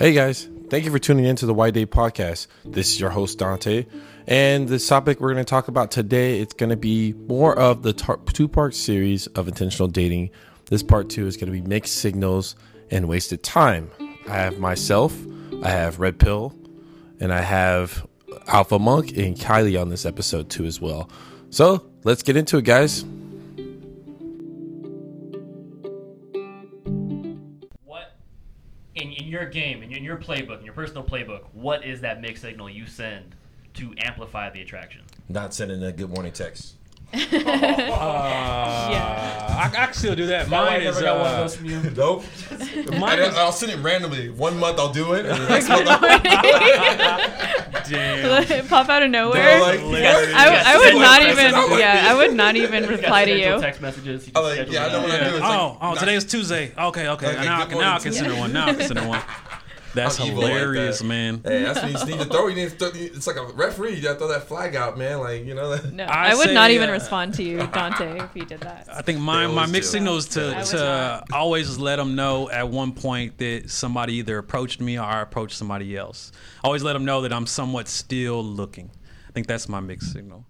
Hey guys, thank you for tuning in to the White Day Podcast. This is your host Dante, and this topic we're going to talk about today it's going to be more of the tar- two-part series of intentional dating. This part two is going to be mixed signals and wasted time. I have myself, I have Red Pill, and I have Alpha Monk and Kylie on this episode too as well. So let's get into it, guys. Your game, in your, in your playbook, in your personal playbook, what is that mixed signal you send to amplify the attraction? Not sending a good morning text. I, I can still do that. Mine is uh, from you. Nope. mine is I'll send it randomly. One month I'll do it, and the next month damn. pop out of nowhere. They're like, Hilarious. I, w- I would Yes, not yes, even. yes, yes. Yeah, I would not even reply to you. Text messages. He I'm like, schedules yeah, I it know out. what I do. It's oh, like, oh, today's Tuesday. Okay, okay. Like, now, I good can, now I morning, can Tuesday. send her one. Now I can send her one. That's I'm evil like hilarious, that. man. Hey, that's when you need to throw. You need to throw, it's like a referee. You gotta throw that flag out, man. Like you know that. No, I I, would say, not even uh, respond to you, Dante, if you did that. I think my, my always mixed do. signal is to, to always let them know at one point that somebody either approached me or I approached somebody else. Always let them know that I'm somewhat still looking. I think that's my mixed signal.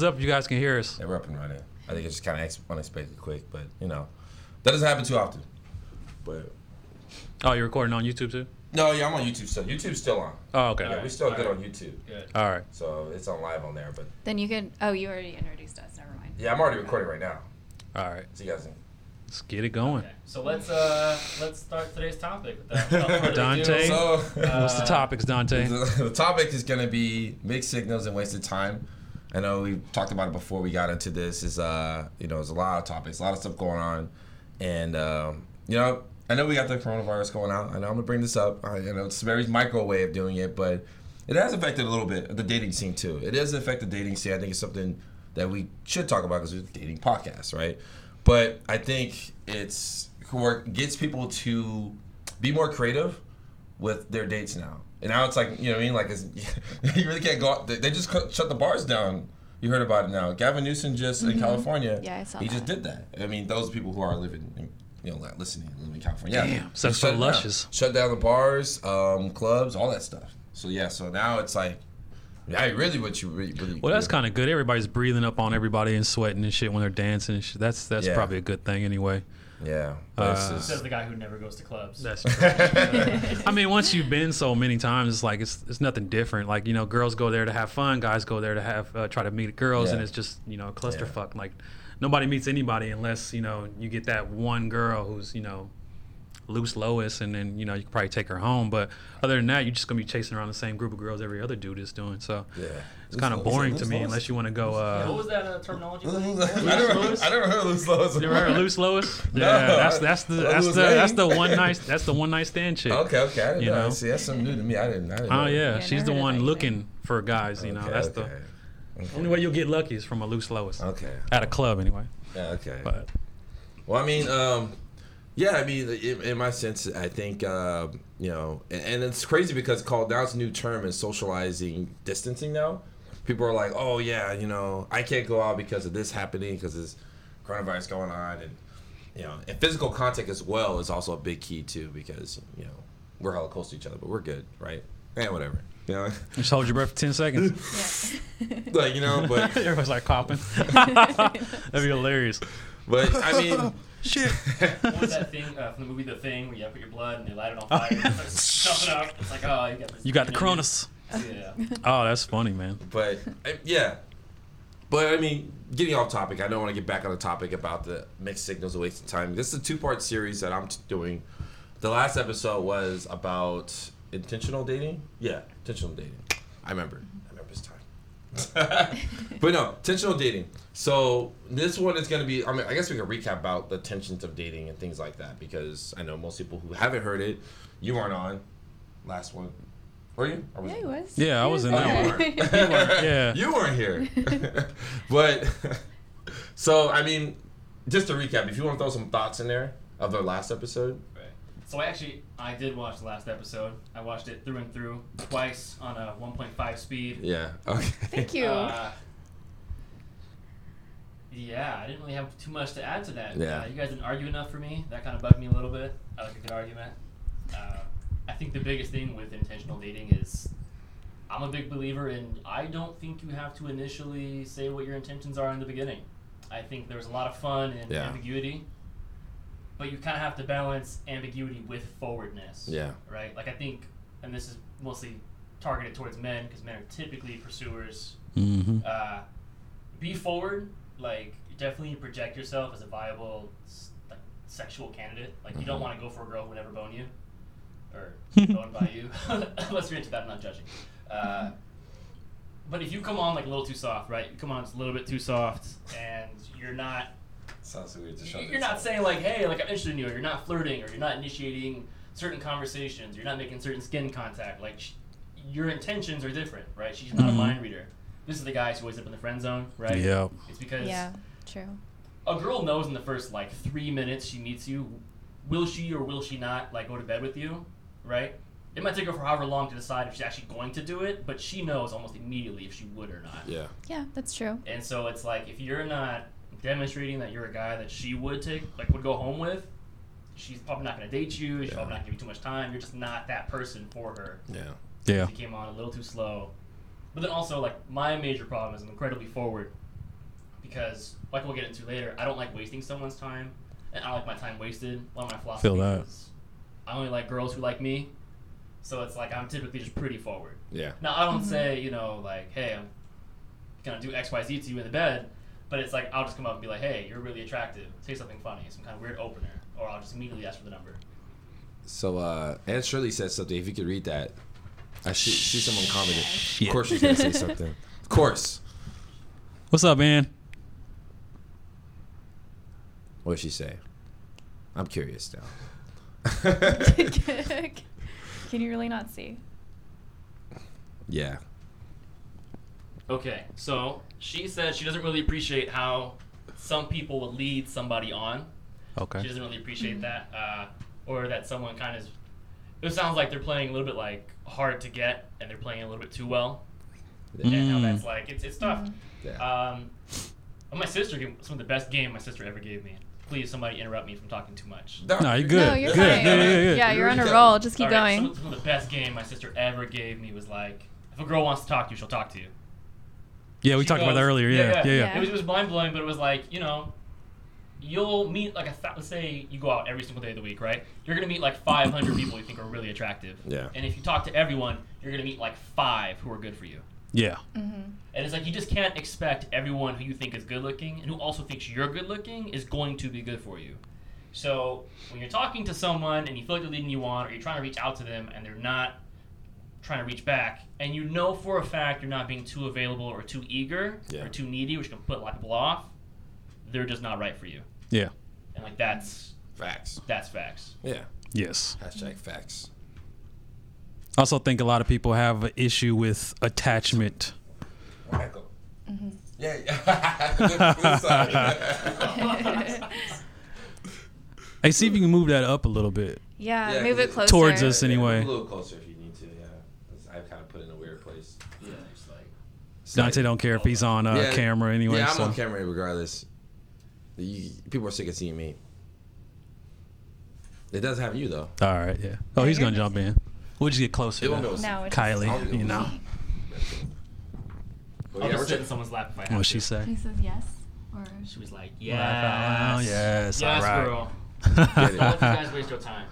Thumbs up if you guys can hear us. Yeah, we're up and running. I think it's just kind of unexpected, quick, but you know, that doesn't happen too often. But Oh, you're recording on YouTube too? no, yeah, I'm on YouTube still. YouTube's still on. Oh, okay. Yeah, we're still good on YouTube. Good. All right. So it's on live on there. But Then you could. Oh, you already introduced us. Never mind. yeah, I'm already recording right now. All right. So you guys. Can, Let's get it going. Okay. So let's uh let's start today's topic. Without, without further ado. Dante. so What's the Uh, topics, Dante? the, the topic is going to be mixed signals and wasted time. I know we talked about it before we got into this. Is uh, you know, there's a lot of topics, a lot of stuff going on, and um, you know, I know we got the coronavirus going out. I know I'm gonna bring this up. I, you know, it's very micro way of doing it, but it has affected a little bit the dating scene too. It has affected the dating scene. I think it's something that we should talk about because it's a dating podcast, right? But I think it's gets people to be more creative with their dates now. And now it's like, you know what I mean? Like, it's, you really can't go out. They, they just cut, shut the bars down. You heard about it now. Gavin Newsom just in California. Yeah, I saw He just did that. I mean, those people who are living, in, you know, like listening, living in California. Yeah. Damn, He such shut it down. luscious. Shut down the bars, um, clubs, all that stuff. So yeah, so now it's like, yeah, really, what you really, really. Well, that's kind of good. Everybody's breathing up on everybody and sweating and shit when they're dancing and shit. That's that's Yeah. probably a good thing anyway. Yeah. But Uh, just- Says the guy who never goes to clubs. That's true. I mean, once you've been so many times, it's like it's it's nothing different. Like you know, girls go there to have fun, guys go there to have uh, try to meet girls, and it's just you know a clusterfuck. Like nobody meets anybody unless you know you get that one girl who's you know loose Lois, and then you know you can probably take her home. But other than that, you're just gonna be chasing around the same group of girls every other dude is doing. So yeah. it's kind of boring to me unless you want to go. Yeah, what Uh, was that uh, terminology? I Lee? never, I never heard of Loose Lois. you ever heard of loose Lois? No, Yeah, that's I- that's the I know that's who's the that's the one night that's the one night stand chick. Okay, okay. I didn't You know. know? See, that's something new to me. I didn't. I didn't Oh know. yeah, Yeah, she's the heard of one that looking for guys. You know, Okay, that's okay. the only way you'll get lucky is from a loose Lois Okay. at a club anyway. Yeah, okay. But Well, I mean, um, yeah, I mean, in, in my sense, I think, uh, you know, and, and it's crazy because called now it's a new term is socializing distancing now. People are like, oh, yeah, you know, I can't go out because of this happening, because there's coronavirus going on. And, you know, and physical contact as well is also a big key, too, because, you know, we're hella close to each other, but we're good, right? And whatever. You know, just hold your breath for ten seconds. like, you know, but, Everybody's like coughing. That'd be hilarious. But I mean, Shit. What was that thing uh, from the movie The Thing where you have put your blood and they light it on fire? and Stuff it up. It's like, oh, you got this. You got the Cronus. Yeah. Oh, that's funny, man. but uh, yeah, but I mean, getting off topic, I don't want to get back on the topic about the mixed signals of wasting time. This is a two part series that I'm t- doing. The last episode was about intentional dating. Yeah, intentional dating. I remember. I remember this time. but no, intentional dating. So this one is going to be. I mean, I guess we can recap about the tensions of dating and things like that because I know most people who haven't heard it. You weren't on last one, were you? Or was Yeah, it? he was. Yeah, I was in Oh, that you one. weren't. Yeah. You weren't here. but so I mean, just to recap, if you want to throw some thoughts in there of the last episode. Right. So I actually I did watch the last episode. I watched it through and through twice on a 1.5 speed. Yeah. Okay. Thank you. Uh, yeah, I didn't really have too much to add to that. Yeah. Uh, you guys didn't argue enough for me. That kind of bugged me a little bit. I like a good argument. Uh, I think the biggest thing with intentional dating is I'm a big believer in I don't think you have to initially say what your intentions are in the beginning. I think there's a lot of fun and Yeah. ambiguity, but you kind of have to balance ambiguity with forwardness. Yeah. Right? Like, I think, and this is mostly targeted towards men because men are typically pursuers hmm uh, be forward. Like definitely project yourself as a viable like sexual candidate. Like you don't want to go for a girl who would never bone you or bone by you. Unless you're into that, I'm not judging. Uh, but if you come on like a little too soft, right? You come on just a little bit too soft, and you're not Sounds weird to show. you're not saying like, hey, like I'm interested in you, or you're not flirting, or you're not initiating certain conversations, you're not making certain skin contact. Like, sh- your intentions are different, right? She's not a Mhm. mind reader. This is the guy who always up in the friend zone, right? Yep. It's because yeah, true. a girl knows in the first like three minutes she meets you, will she or will she not like go to bed with you, right? It might take her for however long to decide if she's actually going to do it, but she knows almost immediately if she would or not. Yeah. Yeah, that's true. And so it's like if you're not demonstrating that you're a guy that she would take, like would go home with, she's probably not going to date you. She's Yeah. probably not going to give you too much time. You're just not that person for her. Yeah. Yeah. She came on a little too slow. But then also like my major problem is I'm incredibly forward because like we'll get into later, I don't like wasting someone's time, and I don't like my time wasted. One of my philosophies Feel that. is I only like girls who like me. So it's like I'm typically just pretty forward. Yeah. Now I don't mm-hmm. say you know like hey I'm gonna do X Y Z to you in the bed, but it's like I'll just come up and be like hey you're really attractive. Say something funny, some kind of weird opener, or I'll just immediately ask for the number. So uh Aunt Shirley said something. If you could read that, I see, see someone commented. Shit. Of course she's gonna say something. Of course. What's up, man? What did she say? I'm curious now. Can you really not see? yeah. Okay, so she said she doesn't really appreciate how some people will lead somebody on. Okay. She doesn't really appreciate that, uh, or that someone kind of. It sounds like they're playing a little bit like hard to get, and they're playing a little bit too well. And how Mm. that's like it's it's tough. Yeah. Um, my sister gave some of the best game my sister ever gave me. Please, somebody interrupt me if I'm talking too much. No, you're good. No, good. you're good. fine. Good, good, good. Yeah, you're on a Really roll. Just keep All right, going. Some, some of the best game my sister ever gave me was like, if a girl wants to talk to you, she'll talk to you. Yeah, we She talked about that earlier. Yeah, yeah, yeah. Yeah. It was, it was mind blowing, but it was like, you know, you'll meet like a th- let's say you go out every single day of the week, right? You're gonna meet like 500 people you think are really attractive. Yeah. And if you talk to everyone, you're gonna meet like five who are good for you. Yeah. Mm-hmm. And it's like you just can't expect everyone who you think is good looking and who also thinks you're good looking is going to be good for you. So when you're talking to someone and you feel like they're leading you on, or you're trying to reach out to them and they're not trying to reach back, and you know for a fact you're not being too available or too eager Yeah. or too needy, which can put a lot of people off, they're just not right for you. Yeah. And like that's Facts. that's facts. Yeah. Yes. Hashtag facts. I also think a lot of people have an issue with attachment. Michael. Mm-hmm. Yeah. Good- good. Hey, see if you can move that up a little bit. Yeah, Yeah, move 'cause it it- closer. Towards us. Yeah, anyway. A little closer if you need to. Yeah. I kind of put it in a weird place. Yeah, it's like It's Dante like- don't care if he's on uh, Yeah. camera anyway. Yeah, I'm so. on camera regardless. You, people are sick of seeing me. It does have you though. All right. Yeah. Oh, he's gonna jump in. We'll just get closer. It won't go. No, Kylie, I'll- you know. But I'll yeah, just we're sit in someone's lap if I have What she say? He says yes. Or She was like, Yes. yes, Yes, yes, all right. girl. Get Don't let you guys waste your time.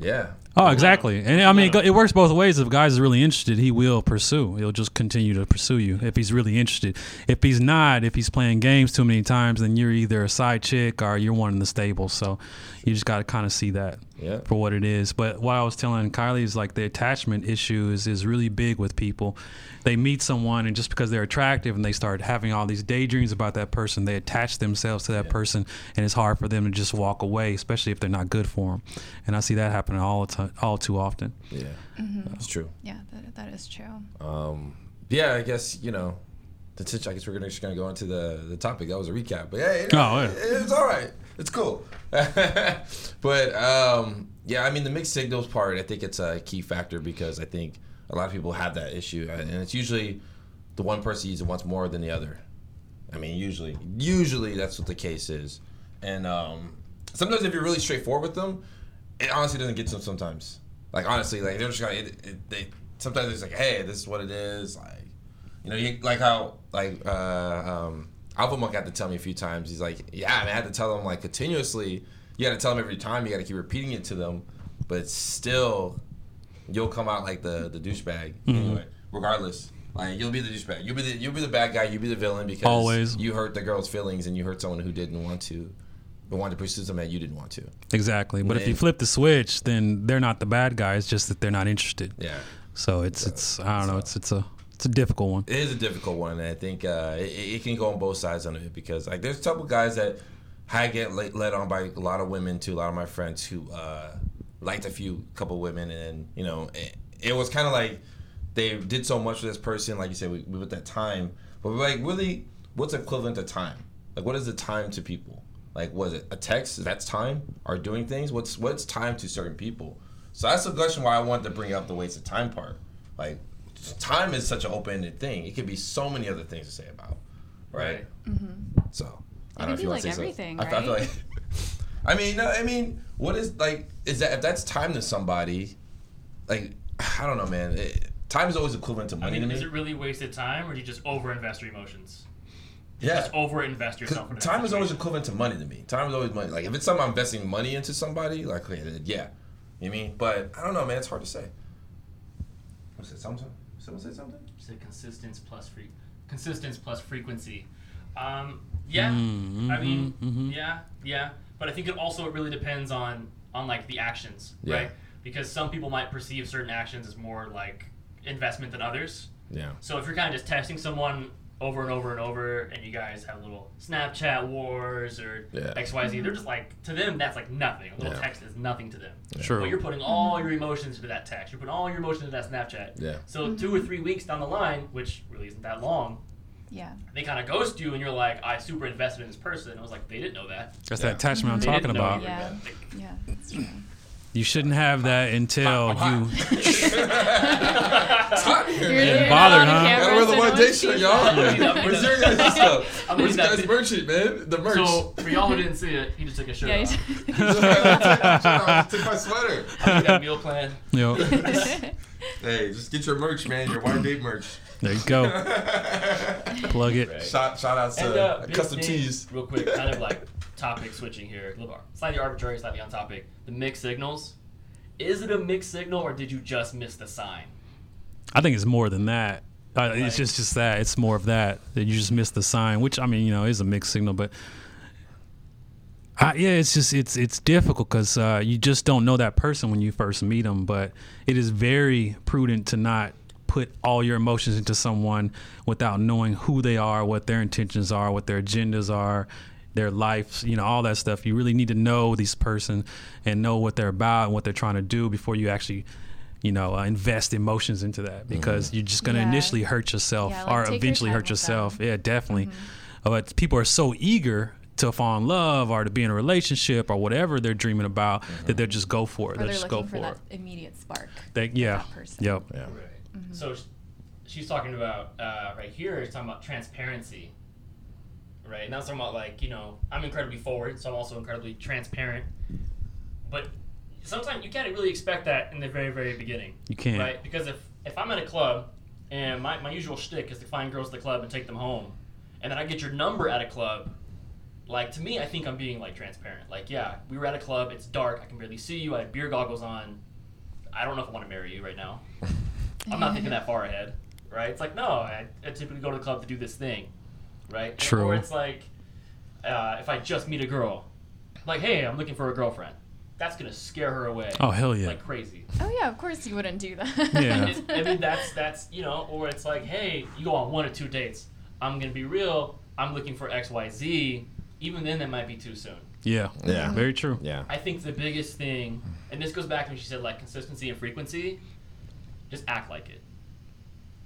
Yeah. Oh, exactly. And I mean, it, it works both ways. If a guy's really interested, he will pursue. He'll just continue to pursue you if he's really interested. If he's not, if he's playing games too many times, then you're either a side chick or you're one in the stable. So you just got to kind of see that Yeah. for what it is. But what I was telling Kylie is like the attachment issue is, is really big with people. They meet someone, and just because they're attractive and they start having all these daydreams about that person, they attach themselves to that person, and it's hard for them to just walk away, especially if they're not good for them. And I see that happening all the time, all too often. Yeah, that's true. Yeah, that, that is true. Um, yeah, I guess you know. The t- I guess we're gonna just gonna go into the the topic. That was a recap, but yeah, Oh, yeah. it's all right. It's cool. but um, yeah, I mean the mixed signals part. I think it's a key factor because I think a lot of people have that issue, and it's usually the one person uses it wants more than the other. I mean, usually, usually that's what the case is, and um, sometimes if you're really straightforward with them, it honestly doesn't get to them. Sometimes, like honestly, like they're just gonna. It, it, they sometimes it's like, hey, this is what it is. Like, you know, you, like how like uh, um, Alpha Monk had to tell me a few times. He's like, yeah, and I had to tell them like continuously. You got to tell them every time. You got to keep repeating it to them, but still, you'll come out like the the douchebag anyway. Regardless, like you'll be the douchebag. You'll be the you'll be the bad guy. You'll be the villain because Always. you hurt the girl's feelings and you hurt someone who didn't want to, but wanted to pursue something that you didn't want to. Exactly. But if you flip the switch, then they're not the bad guys, just that they're not interested. Yeah. So it's it's I don't know. It's it's a it's a difficult one. It is a difficult one, and I think uh, it, it can go on both sides of it because like there's a couple guys that I get led, led on by a lot of women too. A lot of my friends who uh, liked a few couple women, and you know it, it was kind of like they did so much for this person, like you said, we, we with that time, but like really, what's equivalent to time? Like what is the time to people? Like was it a text? That's time. Or doing things? What's what's time to certain people? So that's the question why I wanted to bring up the waste of time part. Like time is such an open-ended thing. It could be so many other things to say about, right? Mm-hmm. So I It don't know if be you want to say everything, something. I, I feel like. I mean, no. I mean, what is like? Is that if that's time to somebody? Like, I don't know, man. It, time is always equivalent to I money mean, to is it really wasted time, or do you just overinvest your emotions? Yeah. Just overinvest 'Cause yourself. in time is always equivalent to money to me. Time is always money. Like if it's something I'm investing money into somebody, like yeah, you know what I mean. But I don't know, man. It's hard to say. What's it? Something? Someone said something? It's a consistence plus free, consistence plus frequency. Um, yeah, Mm, I mean, mhm, mhm. yeah, yeah. But I think it also it really depends on on like the actions, Yeah. right? Because some people might perceive certain actions as more like investment than others. Yeah. So if you're kind of just testing someone over and over and over, and you guys have little Snapchat wars or Yeah. X Y Z, they're just like to them that's like nothing. A little Yeah. text is nothing to them. Sure. But you're putting all your emotions into that text. You're putting all your emotions into that Snapchat. Yeah. So mm-hmm. two or three weeks down the line, which really isn't that long, Yeah. they kind of ghost you, and you're like, I super invested in this person. I was like, they didn't know that. That's Yeah. that mm-hmm. attachment I'm They talking about. you Yeah. like- Yeah, that's true. You shouldn't have that until you. It's hot in here, You're, man. you're bothered, huh? camera, Gotta wear the so no one one day sees shirt, that. y'all. Where's your guys' stuff? I'm Where's gonna guys' leave that merchant, man? The merch. So for y'all who didn't see it, he just took his shirt Yeah, off. you I took my sweater. I need that meal plan. Yo, Hey, just get your merch, man. Your white date merch. there you go. Plug it. Right. Shout, shout out And to uh, Custom thing, Tees. Real quick, kind of like topic switching here, a little slightly arbitrary, slightly on topic. The mixed signals. Is it a mixed signal, or did you just miss the sign? I think it's more than that. Uh, Like- it's just just that. It's more of that that you just missed the sign, which I mean, you know, is a mixed signal, but. I, yeah, it's just it's it's difficult because uh, you just don't know that person when you first meet them. But it is very prudent to not put all your emotions into someone without knowing who they are, what their intentions are, what their agendas are, their lives, you know, all that stuff. You really need to know this person and know what they're about and what they're trying to do before you actually, you know, uh, invest emotions into that because you're just going to Yeah. initially hurt yourself Yeah, like, or take your eventually hurt yourself. them. Yeah, definitely. Uh, But people are so eager to fall in love or to be in a relationship or whatever they're dreaming about that they'll just go for it. Or They'll they're just go looking for for that it. immediate spark. They, yeah. that person. Yep. Yeah. Right. So she's talking about uh, right here. She's talking about transparency, right? And that's talking about like you know I'm incredibly forward, so I'm also incredibly transparent. But sometimes you can't really expect that in the very very beginning, You can't. right? Because if if I'm at a club and my, my usual shtick is to find girls at the club and take them home, and then I get your number at a club. Like to me, I think I'm being like transparent. Like, yeah, we were at a club. It's dark. I can barely see you. I had beer goggles on. I don't know if I want to marry you right now. I'm not thinking that far ahead, right? It's like, no, I, I typically go to the club to do this thing, right? True. Or it's like, uh, if I just meet a girl, like, hey, I'm looking for a girlfriend. That's gonna scare her away. Oh, hell yeah. Like crazy. Oh yeah, of course you wouldn't do that. Yeah. It- I mean, that's that's you know, or it's like, hey, you go on one or two dates. I'm gonna be real. I'm looking for X, Y, Z. Even then, that might be too soon. Yeah. Yeah. Very true. Yeah. I think the biggest thing, and this goes back to when she said like consistency and frequency, just act like it.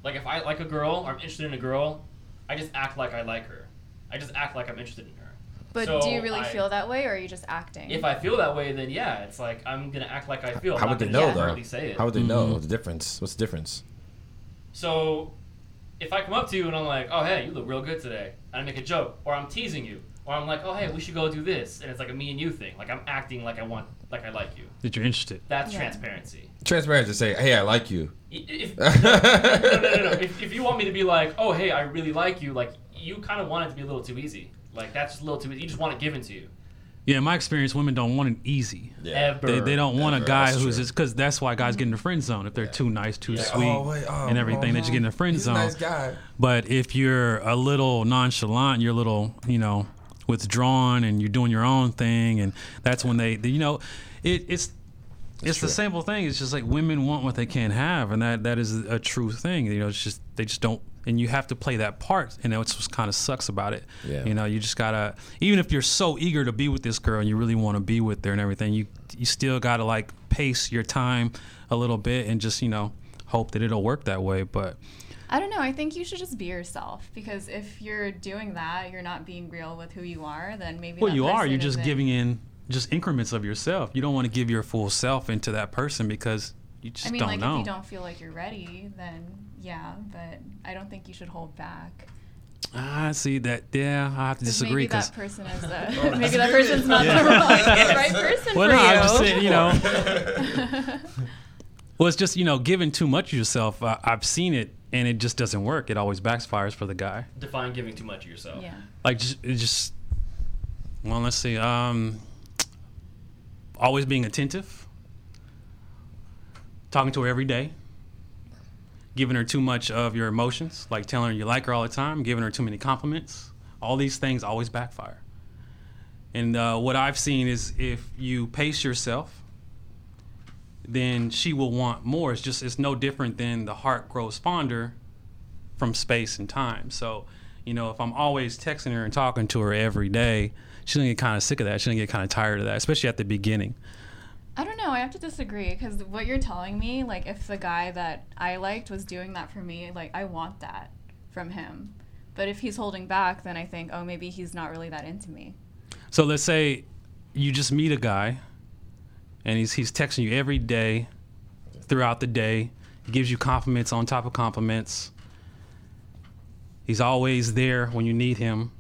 Like if I like a girl or I'm interested in a girl, I just act like I like her. I just act like I'm interested in her. but So do you really I- feel that way, or are you just acting? If I feel that way, then yeah, it's like I'm gonna act like I feel. I'm How would they know though? Say it. How would they know Mhm. the difference? What's the difference? So, if I come up to you and I'm like, "Oh, hey, you look real good today," and I make a joke, or I'm teasing you, or I'm like, "Oh, hey, we should go do this," and it's like a me and you thing. Like I'm acting like I want, like I like you. That you're interested. That's Yeah. transparency. Transparent to say, hey, I like you. If, no, no, no, no, no. If, if you want me to be like, "Oh, hey, I really like you," like you kind of want it to be a little too easy. Like that's just a little too. easy. You just want it given to you. Yeah, in my experience, women don't want it easy. Ever. They, they don't want a guy That's who's true. just because that's why guys get in the friend zone if they're too nice, too Yeah. sweet, Oh, wait, oh, and everything. They just get in the friend He's zone. a nice guy. But if you're a little nonchalant, you're a little, you know, withdrawn, and you're doing your own thing, and that's when they, you know, it, it's it's the simple thing. It's just like women want what they can't have, and that that is a true thing. You know, it's just they just don't, and you have to play that part. And that's what kind of sucks about it. Yeah. You know, you just gotta, even if you're so eager to be with this girl and you really want to be with her and everything, you you still gotta like pace your time a little bit and just you know hope that it'll work that way. But I don't know. I think you should just be yourself because if you're doing that, you're not being real with who you are. Then maybe. Well, you are. You're just giving in just increments of yourself. You don't want to give your full self into that person because you just I mean, don't like know. if you don't feel like you're ready, then yeah. But I don't think you should hold back. I see that. Yeah, I have to disagree Maybe that person is the Oh, maybe that person's not Yeah. the right, right person Well, for no, you. I'm just saying, you know. Well, it's just you know giving too much of yourself. Uh, I've seen it, and it just doesn't work. It always backfires for the guy. Define giving too much of yourself. yeah. Like just, just. Well, let's see. Um, always being attentive. Talking to her every day. Giving her too much of your emotions, like telling her you like her all the time, giving her too many compliments. All these things always backfire. And uh, what I've seen is if you pace yourself, then she will want more. It's just it's no different than the heart grows fonder from space and time. So, you know, if I'm always texting her and talking to her every day, she's gonna get kind of sick of that. She's gonna get kind of tired of that, especially at the beginning. I don't know. I have to disagree because what you're telling me, like, if the guy that I liked was doing that for me, like, I want that from him. But if he's holding back, then I think, oh, maybe he's not really that into me. So let's say you just meet a guy, and he's he's texting you every day, throughout the day. He gives you compliments on top of compliments. He's always there when you need him.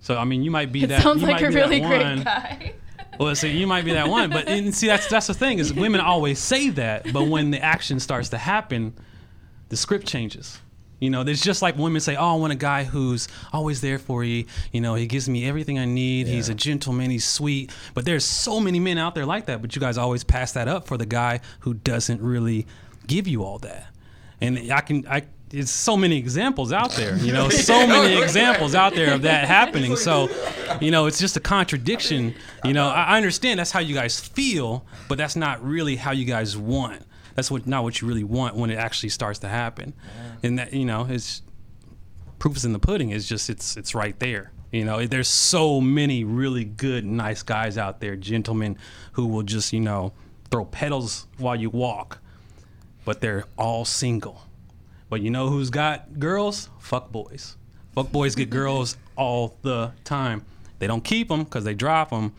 So I mean, you might be It that. sounds you like might a be really great one- guy. Well, see, you might be that one, but and see, that's that's the thing is women always say that, but when the action starts to happen, the script changes. You know, there's just like women say, "Oh, I want a guy who's always there for you. You know, he gives me everything I need. He's a Yeah. gentleman. He's sweet." But there's so many men out there like that. But you guys always pass that up for the guy who doesn't really give you all that. And I can, I, it's so many examples out there. You know, so many examples out there of that happening. So, you know, it's just a contradiction. You know, I understand that's how you guys feel, but that's not really how you guys want. That's what not what you really want when it actually starts to happen. And that you know, it's proof is in the pudding. It's just it's it's right there. You know, there's so many really good, nice guys out there, gentlemen, who will just you know throw petals while you walk, but they're all single. But you know who's got girls? Fuck boys. Fuck boys get girls all the time. They don't keep them because they drop them,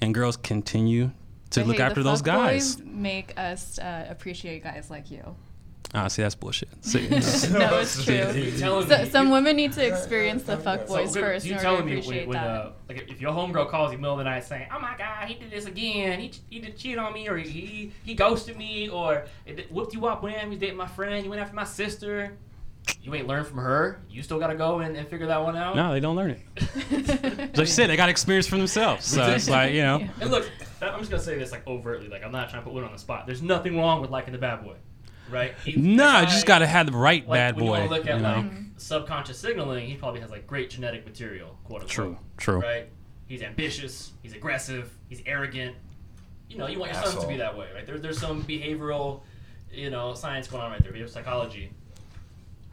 and girls continue to But look hey, after the those guys. boys make us uh, appreciate guys like you. Ah, see, that's bullshit. See, no, it's true. So, me- some you- women need to experience the fuck boys So, first you in order to telling me appreciate when, when, that. uh, like if your homegirl calls you middle of the night saying, "Oh my God, he did this again. He he did cheat on me, or he he ghosted me, or it whooped you up when he was dating my friend. You went after my sister." you ain't learned from her. You still gotta go and, and figure that one out. No, they don't learn it. Like you said, they got experience for themselves. So it's like you know, And look, I'm just gonna say this like overtly. Like I'm not trying to put one on the spot. There's nothing wrong with liking the bad boy, right? He- nah, you just gotta have the right like, bad when you boy. wanna look at you know? like subconscious signaling, he probably has like great genetic material, quote unquote. True, true. Right? He's ambitious. He's aggressive. He's arrogant. You know, you want your sons to be that way, right? There, there's some behavioral, you know, science going on right there, behavioral psychology.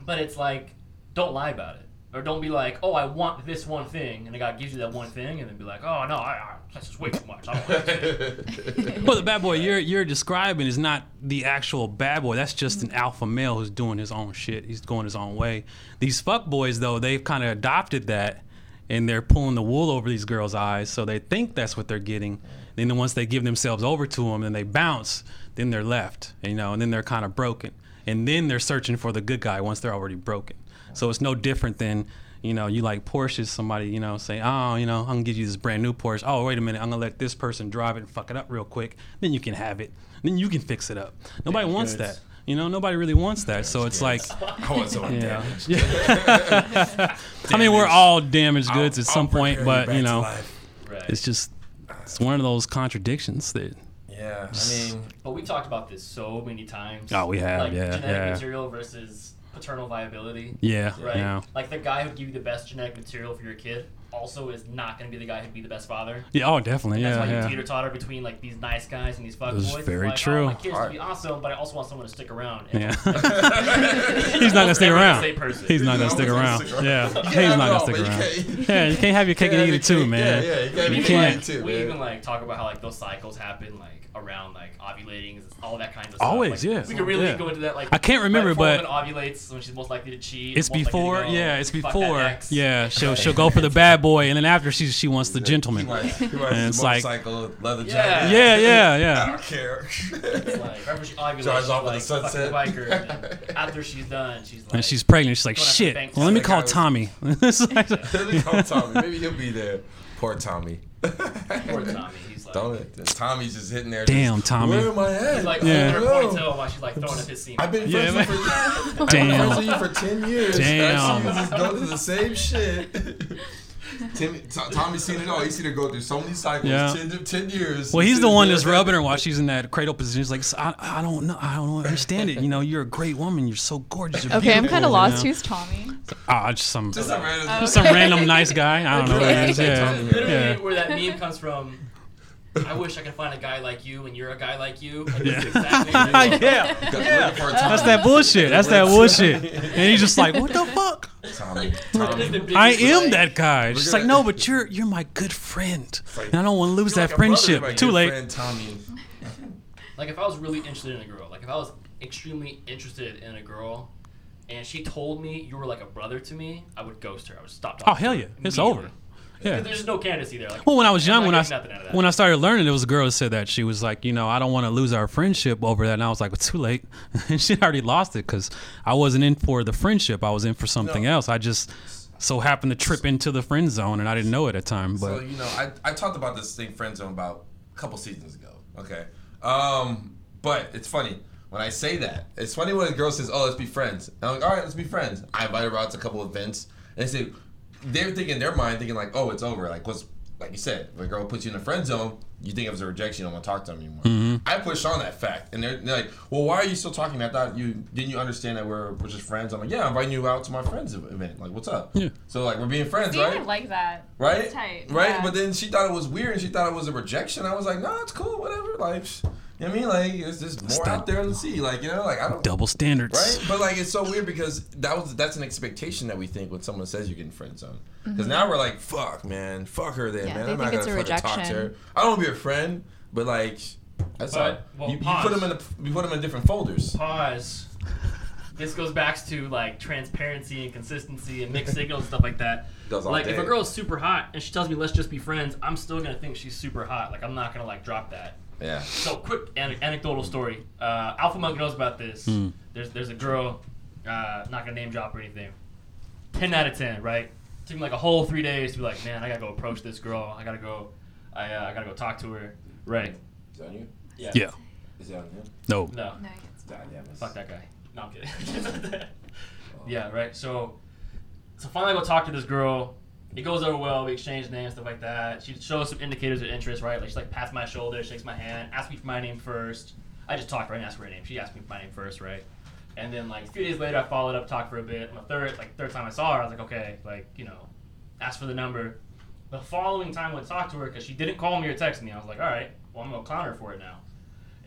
But it's like, don't lie about it. Or don't be like, oh, I want this one thing, and the guy gives you that one thing, and then be like, oh no, I, I, that's just way too much. I don't want it. Well, the bad boy you're you're describing is not the actual bad boy. That's just an alpha male who's doing his own shit. He's going his own way. These fuck boys though, they've kind of adopted that, and they're pulling the wool over these girls' eyes, so they think that's what they're getting. Then once they give themselves over to them and they bounce, then they're left, you know, and then they're kind of broken, and then they're searching for the good guy once they're already broken. So it's no different than. You know, you like Porsches, somebody, you know, say, oh, you know, I'm gonna give you this brand new Porsche. Oh, wait a minute, I'm gonna let this person drive it and fuck it up real quick. Then you can have it. Then you can fix it up. Nobody wants goods. that. You know, nobody really wants that. So it's like, I want someone yeah. damaged. I mean, we're all damaged goods I'll- at some I'll point, but you know, right. it's just it's one of those contradictions that. Yeah, I mean, But we talked about this so many times. Oh, we have, like yeah, genetic yeah. material versus paternal viability. Yeah, Right. yeah, Like the guy who'd give you the best genetic material for your kid also is not going to be the guy who'd be the best father. yeah. Oh, definitely. That's Yeah, That's why you yeah. teeter totter between like these nice guys and these fuck boys. It's very like, true. Oh, my kid's to be awesome, but I also want someone to stick around. And Yeah. He's He's not gonna stick around. Person. He's not gonna stick around. gonna stick around. Yeah, he's not gonna stick around. Yeah, you can't have your cake and eat it too, man. Yeah, yeah, you can't You have your can't. cake too, we even like talk about how like those cycles happen like around like ovulating, all that kind of stuff. Always, Like, yeah. We could really Yeah. go into that. Like I can't remember, but- before a woman ovulates when she's most likely to cheat. It's most likely to before, go, yeah, it's before. Yeah, she'll she'll go for the bad boy, and then after she she wants the gentleman. He rides, he rides And his it's like- motorcycle, leather Yeah. jacket. Yeah, yeah, I don't care. It's like right she ovulates, Drives she's off in the like sunset. fucking biker. And after she's done, she's like, And she's pregnant. She's like, shit. Well, let me call Tommy. Let me call Tommy. Maybe he'll be there. Poor Tommy. Poor Tommy. He's like, Don't? Tommy's just hitting there. Damn, just, Tommy. Where am I at? he's like Yeah. holding her I don't know. Oh ponytail while she's like throwing up his semen. I've been Yeah, friends with you for I've been Damn. friends with you for ten years. Damn. I've you just go through the same shit. Timmy, T- Tommy's seen it all. He's seen her go through so many cycles. Yeah. 10, 10 years. Well, he's the one that's rubbing her while she's in that cradle position. He's like, I, I don't know, I don't understand it. You know, you're a great woman. You're so gorgeous. You're Okay, I'm kind of you lost. know? Who's Tommy? Ah, just some, Just a random. just some random nice guy. I don't know who it is. Yeah, Literally, yeah. where that meme comes from. I wish I could find a guy like you, and you're a guy like you. Like, Yeah. exactly yeah, Looking for a Tommy. that's that bullshit. That's that bullshit. And he's just like, what the fuck? Tommy. Tommy. I am that guy. She's at like, no, but you're you're my good friend, like- and I don't want to lose that like a brother to friendship. Too late. Friend Tommy. Like if I was really interested in a girl, like if I was extremely interested in a girl, and she told me you were like a brother to me, I would ghost her. I would stop oh, talking. Oh hell yeah, it's over. Yeah. There's no candidacy there. Like, Well, when I was young, when I getting nothing out of that. when I started learning, there was a girl that said that she was like, you know, I don't want to lose our friendship over that, and I was like, well, too late, and she already lost it because I wasn't in for the friendship. I was in for something No. else. I just so happened to trip into the friend zone, and I didn't know it at the time. So But you know, I, I talked about this thing friend zone about a couple seasons ago. Okay, um, but it's funny when I say that. It's funny when a girl says, "Oh, let's be friends." And I'm like, "All right, let's be friends." I invite her out to a couple events, and they say they're thinking in their mind thinking like, "Oh, it's over." Like, what's like you said, if a girl puts you in a friend zone, you think it was a rejection. You don't want to talk to them anymore. Mm-hmm. I push on that fact, and they're, they're like, "Well, why are you still talking? I thought you didn't you understand that we're, we're just friends." I'm like, "Yeah, I'm inviting you out to my friends event. Like, what's up?" Yeah. So like, we're being friends, See, right? I like that. right? That's tight. Right? Yeah. But then she thought it was weird and she thought it was a rejection. I was like, no, it's cool, whatever. Like, sh- you know what I mean? Like, it's just more that- out there in the sea. Like, you know, like, I don't. double standards. Right? But, like, it's so weird because that was that's an expectation that we think when someone says you're getting friend zone. Because now we're like, fuck, man. Fuck her then, Mm-hmm. Yeah, man. they I'm not think going it's to fucking talk to her. rejection. I don't want to be a friend, but, like, that's But, all. well, you, you put them in a, you put them in different folders. pause. This goes back to like transparency and consistency and mixed signals and stuff like that. Does all like if a girl is super hot and she tells me let's just be friends, I'm still gonna think she's super hot. Like I'm not gonna like drop that. Yeah. So quick an- anecdotal story. Uh, Alpha Monk knows about this. There's there's a girl, uh, not gonna name drop or anything. Ten out of ten, right? Took me like a whole three days to be like, man, I gotta go approach this girl. I gotta go, I uh, I gotta go talk to her. Right? Is that on you? Yeah. Yeah. Is that on you? No. No. No, God. Fuck that guy. No, I'm kidding. Yeah, right. So, so finally, I go talk to this girl. It goes over well. We exchange names, stuff like that. She shows some indicators of interest, right? Like she like pats my shoulder, shakes my hand, asks me for my name first. I just talked, right, and asked for her name. She asked me for my name first, right? And then like a few days later, I followed up, talked for a bit. The third, like third time I saw her, I was like, okay, like you know, ask for the number. The following time I went to talk to her because she didn't call me or text me. I was like, all right, well I'm gonna clown her for it now.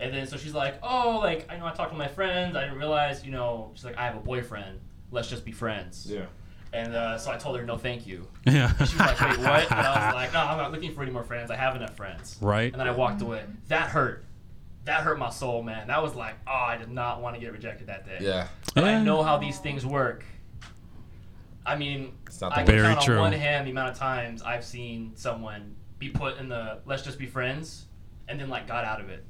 And then so she's like, oh, like I know I talked to my friends. I didn't realize, you know, she's like, I have a boyfriend. Let's just be friends. Yeah. And uh, so I told her, no, thank you. Yeah. She was like, wait, what? And I was like, no, I'm not looking for any more friends. I have enough friends. Right. And then I walked away. That hurt. That hurt my soul, man. That was like, oh, I did not want to get rejected that day. Yeah. But I know how these things work. I mean, It's not I can Very count true. on one hand the amount of times I've seen someone be put in the let's just be friends and then like got out of it.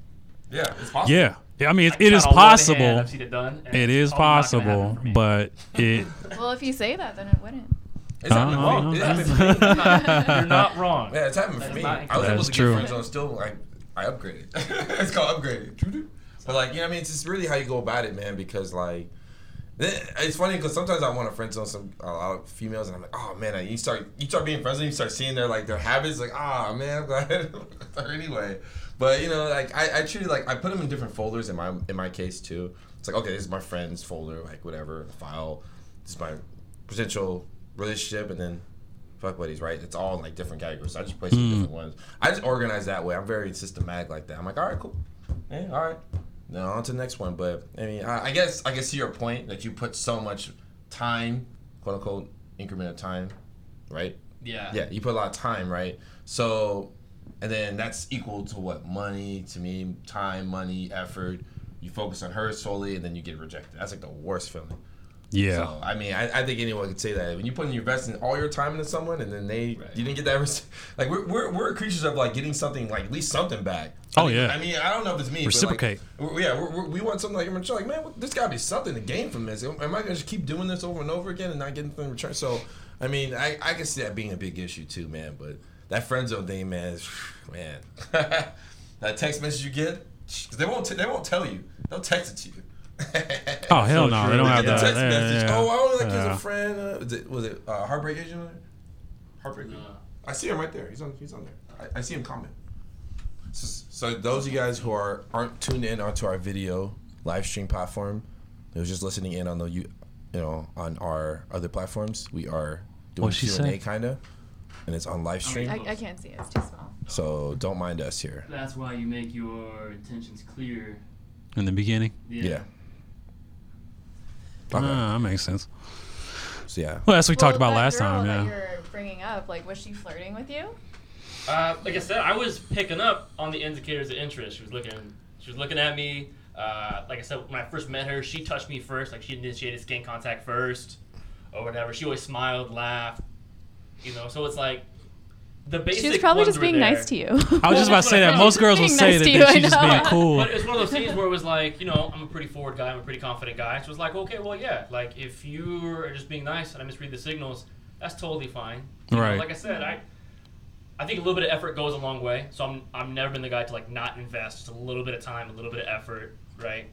Yeah. It's possible. Yeah. Yeah, I mean, it, can it is count on one hand possible. I've seen it done. it's is probably not gonna happen possible, but it. Well, if you say that, then it wouldn't. It's happened Oh, for me. Happened for me. You're not, wrong. Yeah, it's happened for me. I was incorrect. able That's to true. get friends zone still like I upgraded. it's called upgraded. But like, you know what I mean? It's just really how you go about it, man, because like then- it's funny because sometimes I want to friend zone some a lot of females, and I'm like, oh man, and you start you start being friends, and you start seeing their like their habits, like, ah man, I'm glad. or anyway, but you know, like I, I treat it like I put them in different folders in my in my case too. It's like okay, this is my friends folder, like whatever file. This is my potential relationship, and then fuck buddies, right? It's all in like different categories. I just place it in mm. different ones. I just organize that way. I'm very systematic like that. I'm like, all right, cool. Yeah, all right. Now on to the next one. But I mean, I, I guess I guess to your point that you put so much time, quote unquote, increment of time, right? Yeah. Yeah, you put a lot of time, right? So, and then that's equal to what money to me, time, money, effort. You focus on her solely, and then you get rejected. That's like the worst feeling. Yeah. So, I mean, I, I think anyone could say that when you put in your investing all your time into someone, and then they Right. you didn't get that. res- Like we're, we're we're creatures of like getting something like at least something back. Oh, mean, yeah. I mean, I don't know if it's me. Reciprocate. But like, we're- yeah, we're, we're, we want something like I'm like, man, there's got to be something to gain from this. Am I gonna just keep doing this over and over again and not getting anything in return? So, I mean, I, I can see that being a big issue too, man. But that friend zone thing, man, is, man, that text message you get, 'cause they won't t- they won't tell you. They'll text it to you. Oh hell So no, true. they don't They have get that. a text Yeah, message. yeah, Oh, I only like you as yeah. a friend. Uh, was it was it uh, Heartbreak Agent? on there? Heartbreak. No. I see him right there. He's on. He's on there. I, I see him comment. So, so those of you guys who are aren't tuned in onto our video live stream platform, they're just listening in on the you, you know, on our other platforms. We are doing Q and A kind of, and it's on live stream. I, I can't see it. It's too small. So don't mind us here. That's why you make your intentions clear. In the beginning. Yeah. Okay. Ah, that makes sense. So yeah. Well, that's what we talked Well, about last girl time. that Yeah. you're bringing up, like, was she flirting with you? Uh, like I said, I was picking up on the indicators of interest. She was looking, she was looking at me. Uh, like I said, when I first met her, she touched me first. Like she initiated skin contact first, or whatever. She always smiled, laughed. You know, so it's like the basic. She was probably ones just being there. nice to you. I was just about to say that. Most girls will say nice that, you, that she's just being cool. But it was one of those things where it was like, you know, I'm a pretty forward guy, I'm a pretty confident guy. So it was like, okay, well, yeah, like if you are just being nice and I misread the signals, that's totally fine. You know, Right. like I said, I, I think a little bit of effort goes a long way. So I'm, I've never been the guy to like not invest just a little bit of time, a little bit of effort, right?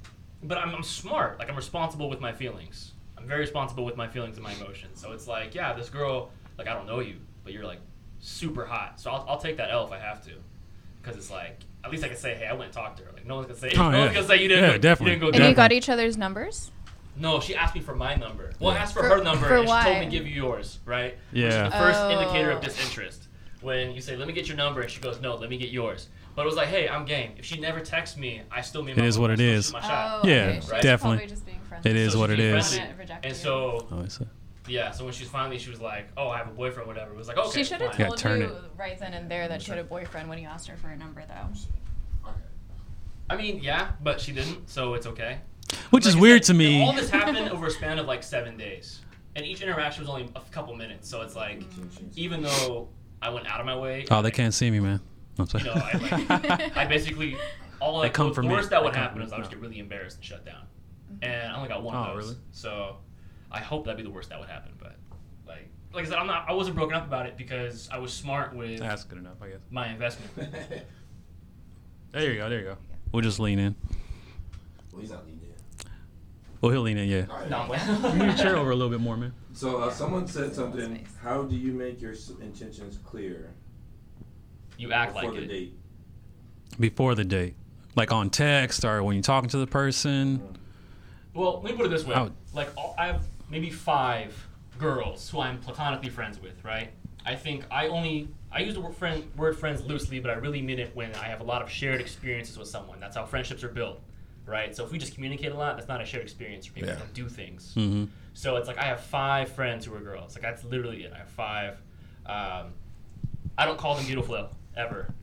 But I'm, I'm smart. Like I'm responsible with my feelings. I'm very responsible with my feelings and my emotions. So it's like, yeah, this girl, like I don't know you, but you're like super hot. So I'll, I'll take that L if I have to, because it's like at least I can say, hey, I went and talked to her. Like no one's gonna say, Oh, no yeah. one's gonna say you didn't. Yeah, go, definitely. You didn't go and get you got each other's numbers? No, she asked me for my number. Well, I asked for, For- her number, for and she told me to give you yours, right? Which Yeah. is the first oh. indicator of Oh. disinterest. When you say, "Let me get your number," and she goes, "No, let me get yours." But it was like, "Hey, I'm game." If she never texts me, I still mean. It my is what I it still is. shoot my shot. Oh, Yeah, okay. Right. definitely. Just being. It is So what she it became is. friendly. Didn't reject And so, Oh, it's a- yeah. So when she was finally, she was like, "Oh, I have a boyfriend, whatever." It was like, okay, she should have fine. Yeah, told turn you it. right then and there that she had a boyfriend when you asked her for a number, though. I mean, yeah, but she didn't, so it's okay. Which Like is I weird said, to me. All this happened over a span of like seven days, and each interaction was only a couple minutes. So it's like, even though I went out of my way, Oh, they can't see me, man. I'm sorry. you know, I, like, I basically all They like come the, for me. worst that They would come happen for is me. I would just get really embarrassed and shut down. Mm-hmm. And I only got one Oh, of those. really? So I hope that'd be the worst that would happen. But like like I said, I'm not I wasn't broken up about it because I was smart with That's good enough, I guess. my investment. There you go. There you go. We'll just lean in. Well, he's not leading in. Well, he'll lean in, yeah. No, I'm Move your chair over a little bit more, man. So uh, someone said something. How do you make your intentions clear You act before like the it. date? Before the date, like on text or when you're talking to the person. Well, let me put it this way. Would- Like, all, I have maybe five girls who I'm platonically friends with, right? I think I only I use the word friend word friends loosely, but I really mean it when I have a lot of shared experiences with someone. That's how friendships are built, right? So if we just communicate a lot, that's not a shared experience for me. Yeah. We don't do things. hmm So it's like I have five friends who are girls. Like that's literally it. I have five. Um, I don't call them beautiful ever.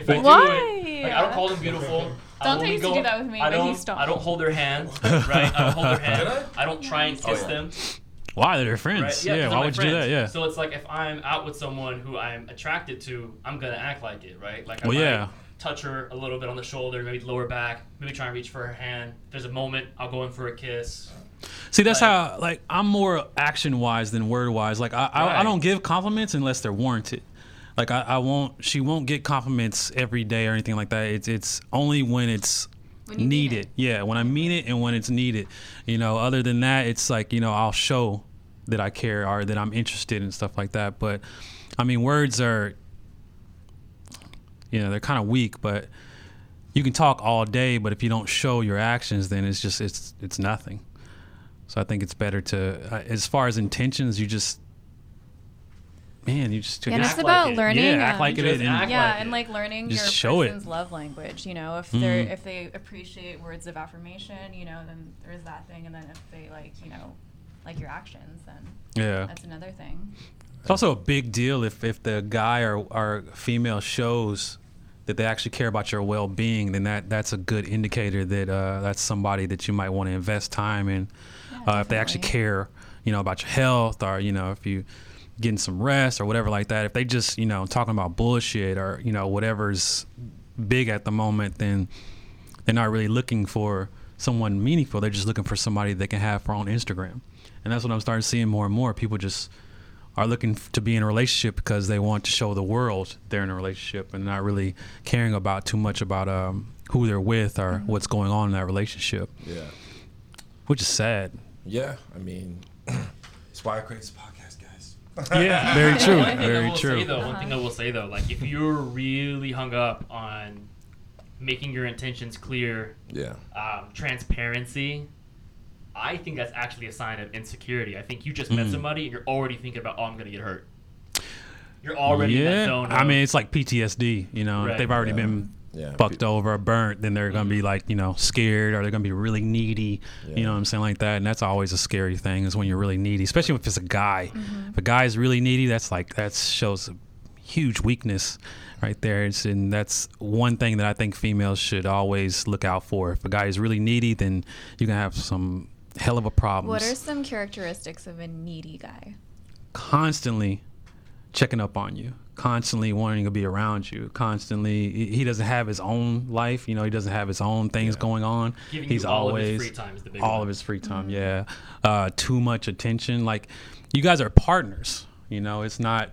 If I do Why? it, like, I don't call them beautiful. I Dante only used to go- do that with me, I but he don't, stopped. I don't hold their hand, right? I don't hold their hand. Did I don't try and Oh, kiss yeah. them, Why? They're friends. right? Yeah. 'cause they're why my would you do that? Yeah. So it's like if I'm out with someone who I'm attracted to, I'm gonna act like it, right? Like I Well, might yeah. touch her a little bit on the shoulder, maybe lower back, maybe try and reach for her hand. If there's a moment, I'll go in for a kiss. See, that's Like- how like I'm more action wise than word wise. Like I, I, I Right. don't give compliments unless they're warranted. Like I, I won't. She won't get compliments every day or anything like that. It's it's only when it's When needed. it. Yeah, when I mean it and when it's needed. You know, other than that, it's like you know I'll show that I care or that I'm interested in stuff like that. But I mean, words are you know they're kind of weak, but you can talk all day, but if you don't show your actions, then it's just it's it's nothing. So I think it's better to, uh, as far as intentions, you just, man, you just took And Act it's like about it. learning. yeah, act um, like it, and yeah, like and it. like learning Just your show it. person's love language. You know, if they're Mhm. if they appreciate words of affirmation, you know, then there's that thing, and then if they like, you know, like your actions, then yeah. that's another thing. It's also a big deal if if the guy or or female shows that they actually care about your well being, then that that's a good indicator that uh, that's somebody that you might want to invest time in. Yeah, uh, if they actually care, you know, about your health or you know if you getting some rest or whatever like that. If they just you know talking about bullshit or you know whatever's big at the moment, then they're not really looking for someone meaningful. They're just looking for somebody they can have for on Instagram, and that's what I'm starting seeing more and more. People just are looking to be in a relationship because they want to show the world they're in a relationship and not really caring about too much about um, who they're with or what's going on in that relationship, Yeah. which is sad. Yeah. I mean, it's why I created this podcast. Yeah, very true. One thing I Very will true. Say, though, One thing I will say though, like if you're really hung up on making your intentions clear, Yeah. um, transparency, I think that's actually a sign of insecurity. I think you just met Mm. somebody and you're already thinking about, oh, I'm gonna get hurt. You're already in that yeah, zone. I mean it's like PTSD. You know, Right. they've already Yeah. been Yeah. fucked over or burnt, then they're gonna be mm-hmm. like you know scared or they're gonna be really needy. Yeah. You know what I'm saying like that, and that's always a scary thing is when you're really needy, especially if it's a guy. Mm-hmm. If a guy is really needy, that's like that shows a huge weakness right there. It's, and that's one thing that I think females should always look out for. If a guy is really needy, then you can have some hell of a problem. What are some characteristics of a needy guy? constantly checking up on you, constantly wanting to be around you, constantly. He doesn't have his own life, you know. He doesn't have his own things Yeah. going on. giving He's you all always of his free time is the big all one. of his free time. Yeah, uh, too much attention. Like you guys are partners. You know, it's not.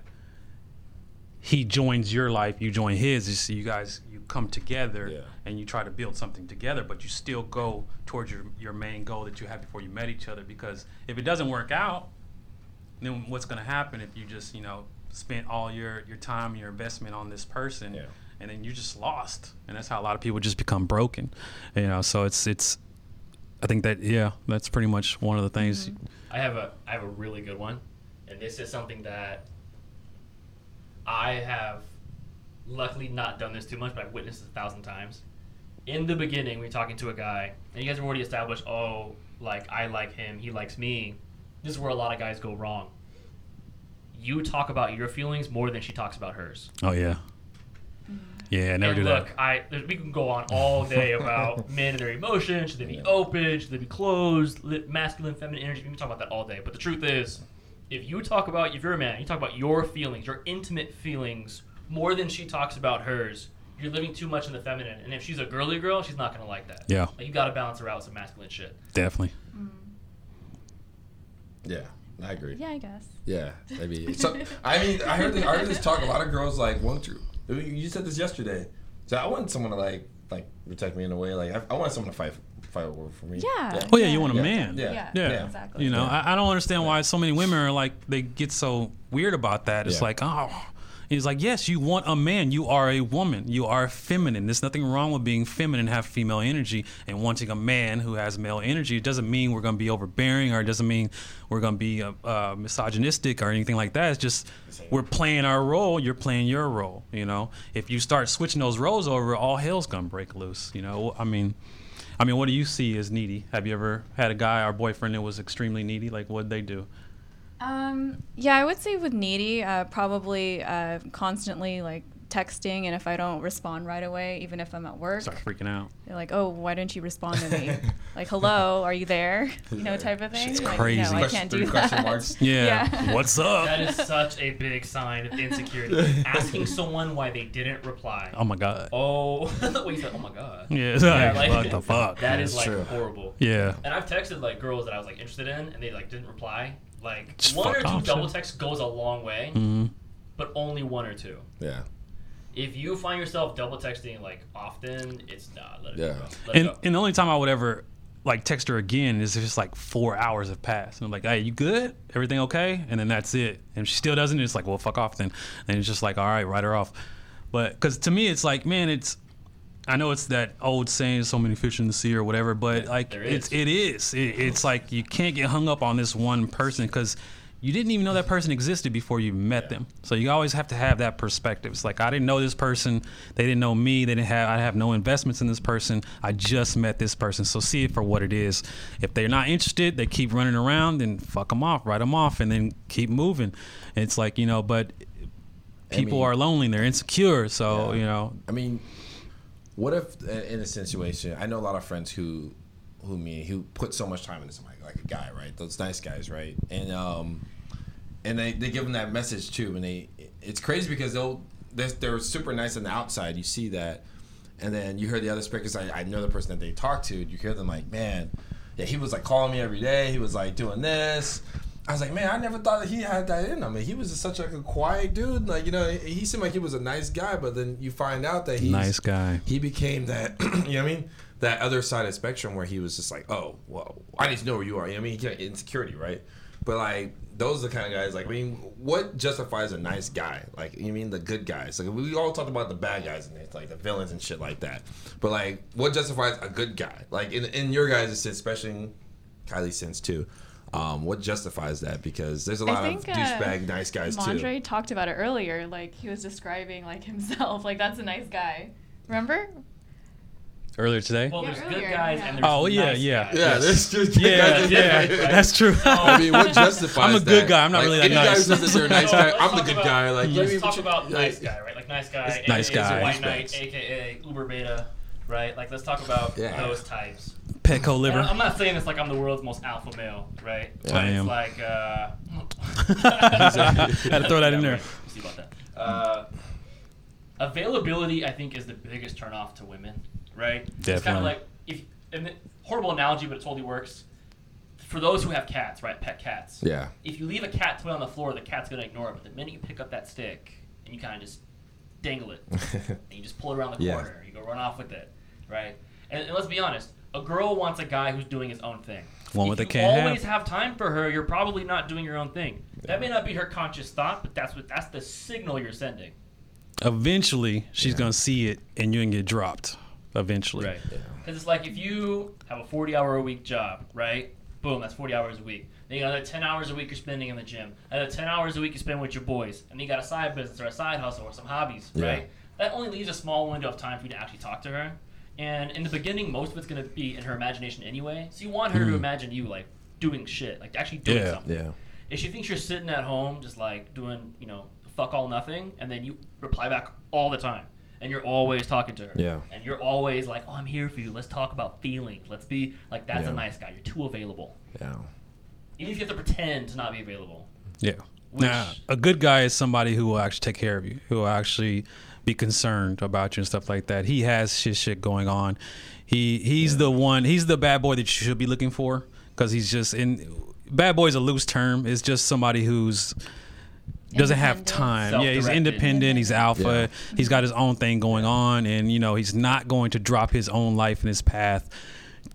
He joins your life, you join his. It's you guys you come together Yeah. and you try to build something together, but you still go towards your your main goal that you had before you met each other. Because if it doesn't work out, then what's going to happen if you just you know spent all your your time your investment on this person Yeah. and then you just lost and that's how a lot of people just become broken you know so it's it's i think that yeah that's pretty much one of the things mm-hmm. I have a I have a really good one, and this is something that I have luckily not done this too much, but I've witnessed it a thousand times. In the beginning, we're talking to a guy, and you guys have already established, oh, like I like him, he likes me. This is where a lot of guys go wrong. You talk about your feelings more than she talks about hers. oh yeah mm-hmm. yeah I never and do look, that I there- we can go on all day about men and their emotions. Should they be Yeah. open? Should they be closed? Masculine, feminine energy. We can talk about that all day. But the truth is, if you talk about if you're a man, you talk about your feelings, your intimate feelings, more than she talks about hers. You're living too much in the feminine, and if she's a girly girl, she's not gonna like that. Yeah. like you gotta balance her out with some masculine shit. definitely mm-hmm. Yeah. I agree. Yeah, I guess. Yeah, maybe. So I mean, I heard this, I heard this talk. A lot of girls like want to. You said this yesterday. So I want someone to like like protect me in a way. Like I, I want someone to fight fight for me. Yeah. Oh yeah, you want a Yeah. man. Yeah. Yeah. Yeah. Exactly. You know, Yeah. I, I don't understand why so many women are like they get so weird about that. It's Yeah. like, oh, he's like, yes, you want a man. You are a woman. You are feminine. There's nothing wrong with being feminine, have female energy, and wanting a man who has male energy. It doesn't mean we're gonna be overbearing, or it doesn't mean we're gonna be uh, uh, misogynistic or anything like that. It's just we're playing our role. You're playing your role. You know, if you start switching those roles over, all hell's gonna break loose. You know, I mean. I mean, what do you see as needy? Have you ever had a guy or boyfriend that was extremely needy? Like, what'd they do? Um, yeah, I would say with needy, uh, probably uh, constantly like texting, and if I don't respond right away, even if I'm at work, Start freaking out. they're like, "Oh, why didn't you respond to me?" like, "Hello, are you there?" You know, type of thing. It's like, crazy. No, I can't three do question that. marks. Yeah. Yeah. What's up? That is such a big sign of insecurity. Asking someone why they didn't reply. oh my god. Oh, what you said? Oh my god. Yeah. It's like, like- what the fuck? That is That's like true. horrible. yeah. And I've texted like girls that I was like interested in, and they like didn't reply. Like Just one or two off, double shit. texts goes a long way, hmm but only one or two. Yeah. If you find yourself double texting like often, it's not. Let it Yeah. go. Let it And go. and the only time I would ever like text her again is if it's like four hours have passed. And I'm like, hey, you good? Everything okay? And then that's it. And she still doesn't, it's like, well, fuck off then. And it's just like, all right, write her off. But because to me, it's like, man, it's. I know it's that old saying, "So many fish in the sea" or whatever, but like it's it is. It, it's like you can't get hung up on this one person because you didn't even know that person existed before you met them. So you always have to have that perspective. It's like I didn't know this person, they didn't know me, they didn't have I have no investments in this person. I just met this person. So see it for what it is. If they're not interested, they keep running around, then fuck them off, write them off, and then keep moving. It's like you know, but people mean- are lonely, and they're insecure. So Yeah. you know, I mean, what if in a situation? I know a lot of friends who, who me who put so much time into somebody like a guy, right? Those nice guys, right? And um, and they, they give them that message too, and they it's crazy because they'll they're, they're super nice on the outside. You see that, and then you hear the other speakers. I, I know the person that they talk to. You hear them like, man, yeah, he was like calling me every day. He was like doing this. I was like, man, I never thought that he had that in him. He was just such like a quiet dude. Like, you know, he seemed like he was a nice guy, but then you find out that he's nice guy. he became that you know what I mean? That other side of the spectrum where he was just like oh well I need to know where you are. You know what I mean? Insecurity right? But like those are the kind of guys like I mean what justifies a nice guy? Like you mean the good guys? Like we all talked about the bad guys and it's like the villains and shit like that. But like what justifies a good guy? Like in, in your guys' sense especially in Kylie's sense too um, what justifies that because there's a lot think, of uh, douchebag nice guys too Mondre talked about it earlier. Like he was describing like himself. Like that's a nice guy. Remember? Earlier today. well, Yeah, there's good guys yeah. and there's Oh, yeah, nice yeah. guys. yeah there's just yeah, guys yeah, right, right. that's true. I mean, what justifies I'm a good that? guy. I'm not Like, really that any guy nice. who that a nice guy, I'm the good about- guy. Like, let's talk you- about like, nice guy, right? Like nice guy, It's nice guy. White Knight, aka Uber Beta, right? Like let's talk about those types. Petco And liver. I'm not saying it's like I'm the world's most alpha male, right? Yeah. But I it's am. like uh, Had to throw that in there. right. We'll see about that. Uh, availability, I think, is the biggest turnoff to women, right? Definitely. It's kind of like if and horrible analogy, but it totally works. For those who have cats, right, pet cats. Yeah. If you leave a cat toy on the floor, the cat's gonna ignore it. But the minute you pick up that stick and you kind of just dangle it, and you just pull it around the Yeah. corner, you go run off with it, right? And, and let's be honest, a girl wants a guy who's doing his own thing. One if what they you can't have. always have. time for her, you're probably not doing your own thing. That may not be her conscious thought, but that's what that's the signal you're sending. Eventually, she's gonna see it, and you're gonna get dropped. Eventually. Right. Because it's like if you have a 40 hour a week job, right? Boom, that's 40 hours a week. Then you got another 10 hours a week you're spending in the gym. Another 10 hours a week you spend with your boys. And then you got a side business or a side hustle or some hobbies, Yeah. right? That only leaves a small window of time for you to actually talk to her. And in the beginning, most of it's going to be in her imagination anyway. So you want her to hmm. imagine you like doing shit, like actually doing Yeah. something. Yeah. If she thinks you're sitting at home just like doing, you know, fuck all nothing, and then you reply back all the time, and you're always talking to her, Yeah. and you're always like, "Oh, I'm here for you. Let's talk about feelings. Let's be like that's Yeah. a nice guy. You're too available, Yeah. even if you have to pretend to not be available." Yeah. Which- now, a good guy is somebody who will actually take care of you, who will actually be concerned about you and stuff like that. He has his shit going on. He he's the one. He's the bad boy that you should be looking for because he's just in. Bad boy is a loose term. It's just somebody who's doesn't have time. Yeah, he's independent. He's alpha. He's got his own thing going on, and you know he's not going to drop his own life and his path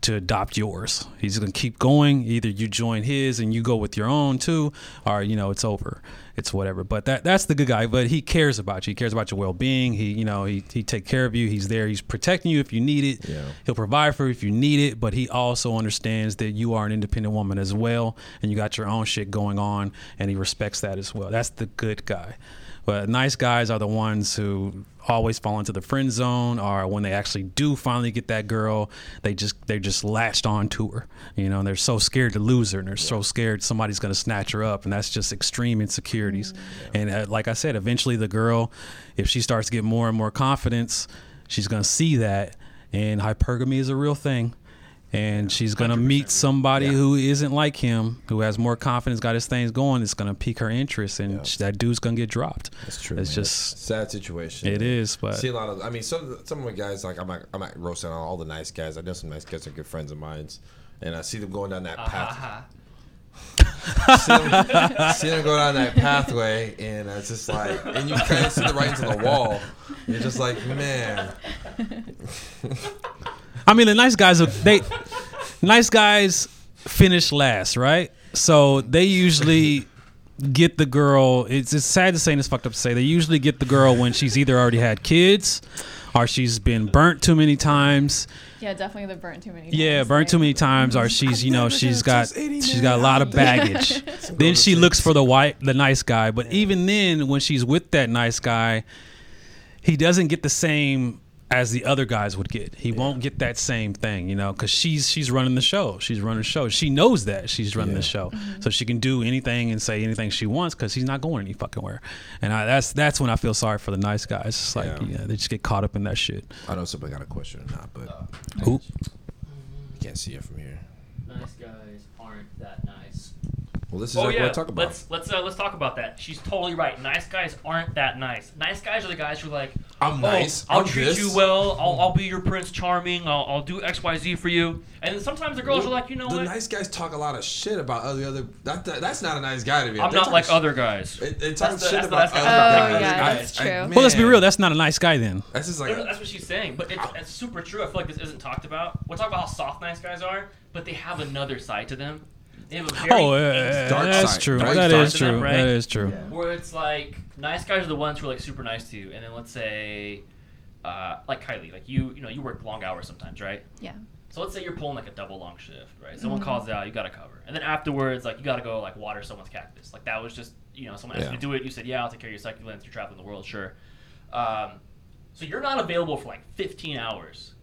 to adopt yours. He's gonna keep going. Either you join his and you go with your own too, or you know it's over. It's whatever. But that that's the good guy. But he cares about you. He cares about your well being. He you know he he take care of you. He's there. He's protecting you if you need it. Yeah. He'll provide for you if you need it. But he also understands that you are an independent woman as well, and you got your own shit going on, and he respects that as well. That's the good guy. But nice guys are the ones who always fall into the friend zone, or when they actually do finally get that girl, they just they're just latched on to her. You know, and they're so scared to lose her, and they're so scared somebody's gonna snatch her up, and that's just extreme insecurities. And uh, like I said, eventually the girl, if she starts to get more and more confidence, she's gonna see that, and hypergamy is a real thing. And she's gonna meet somebody Yeah. who isn't like him, who has more confidence, got his things going. It's gonna pique her interest, and Yeah. sh- that dude's gonna get dropped. That's true. It's man. just sad situation. it is, but see a lot of. I mean, some some of the guys like I'm not I'm not roasting on all the nice guys. I know some nice guys are good friends of mine, and I see them going down that path. Uh-huh. see, them, see them go down that pathway, and it's just like, and you kind of see the writing to the wall. You're just like, man, I mean, the nice guys are they nice guys finish last, right? So they usually get the girl. It's, it's sad to say, and it's fucked up to say. They usually get the girl when she's either already had kids, or she's been burnt too many times. Yeah, definitely the burnt too many. Times. Yeah, times, burnt too many times, or she's you know she's got she's got a lot of baggage. then she looks for the white the nice guy, but even then, when she's with that nice guy, he doesn't get the same as the other guys would get. He won't get that same thing, you know, because she's she's running the show. She's running the show. She knows that she's running the show, mm-hmm. so she can do anything and say anything she wants because he's not going any fucking where. And I, that's that's when I feel sorry for the nice guys. It's like Yeah. yeah, they just get caught up in that shit. I don't know somebody got a question or not, but Who? you can't see it from here. Nice guys aren't that nice. Well, this is Oh yeah, what I talk about. let's let's uh, let's talk about that. She's totally right. Nice guys aren't that nice. Nice guys are the guys who are like, I'm oh, nice. I'll I'm treat this." you well. I'll, I'll be your prince charming. I'll, I'll do X Y Z for you. And then sometimes the girls are like, you know the what? nice guys talk a lot of shit about other other. That, that that's not a nice guy to me. I'm They not like sh- other guys. They, they That's talk the- shit about nice guy. other Oh, guys. yeah, I- that's I- true. Well, let's be real. That's not a nice guy then. That's just like No, no, that's what she's saying, but it's, it's super true. I feel like this isn't talked about. We'll talk about how soft nice guys are, but they have another side to them. They have a very Oh, angsty- dark that's side, true. right? That Dark is true. them, right? That is true. where it's like nice guys are the ones who are like super nice to you, and then let's say, uh, like Kylie, like you, you know, you work long hours sometimes, right? Yeah. So let's say you're pulling like a double long shift, right? Someone calls out, you gotta cover, and then afterwards, like you gotta go like water someone's cactus. Like that was just, you know, someone asked you to do it. You said, yeah, I'll take care of your succulents. You're traveling the world, sure. Um, so you're not available for like 15 hours.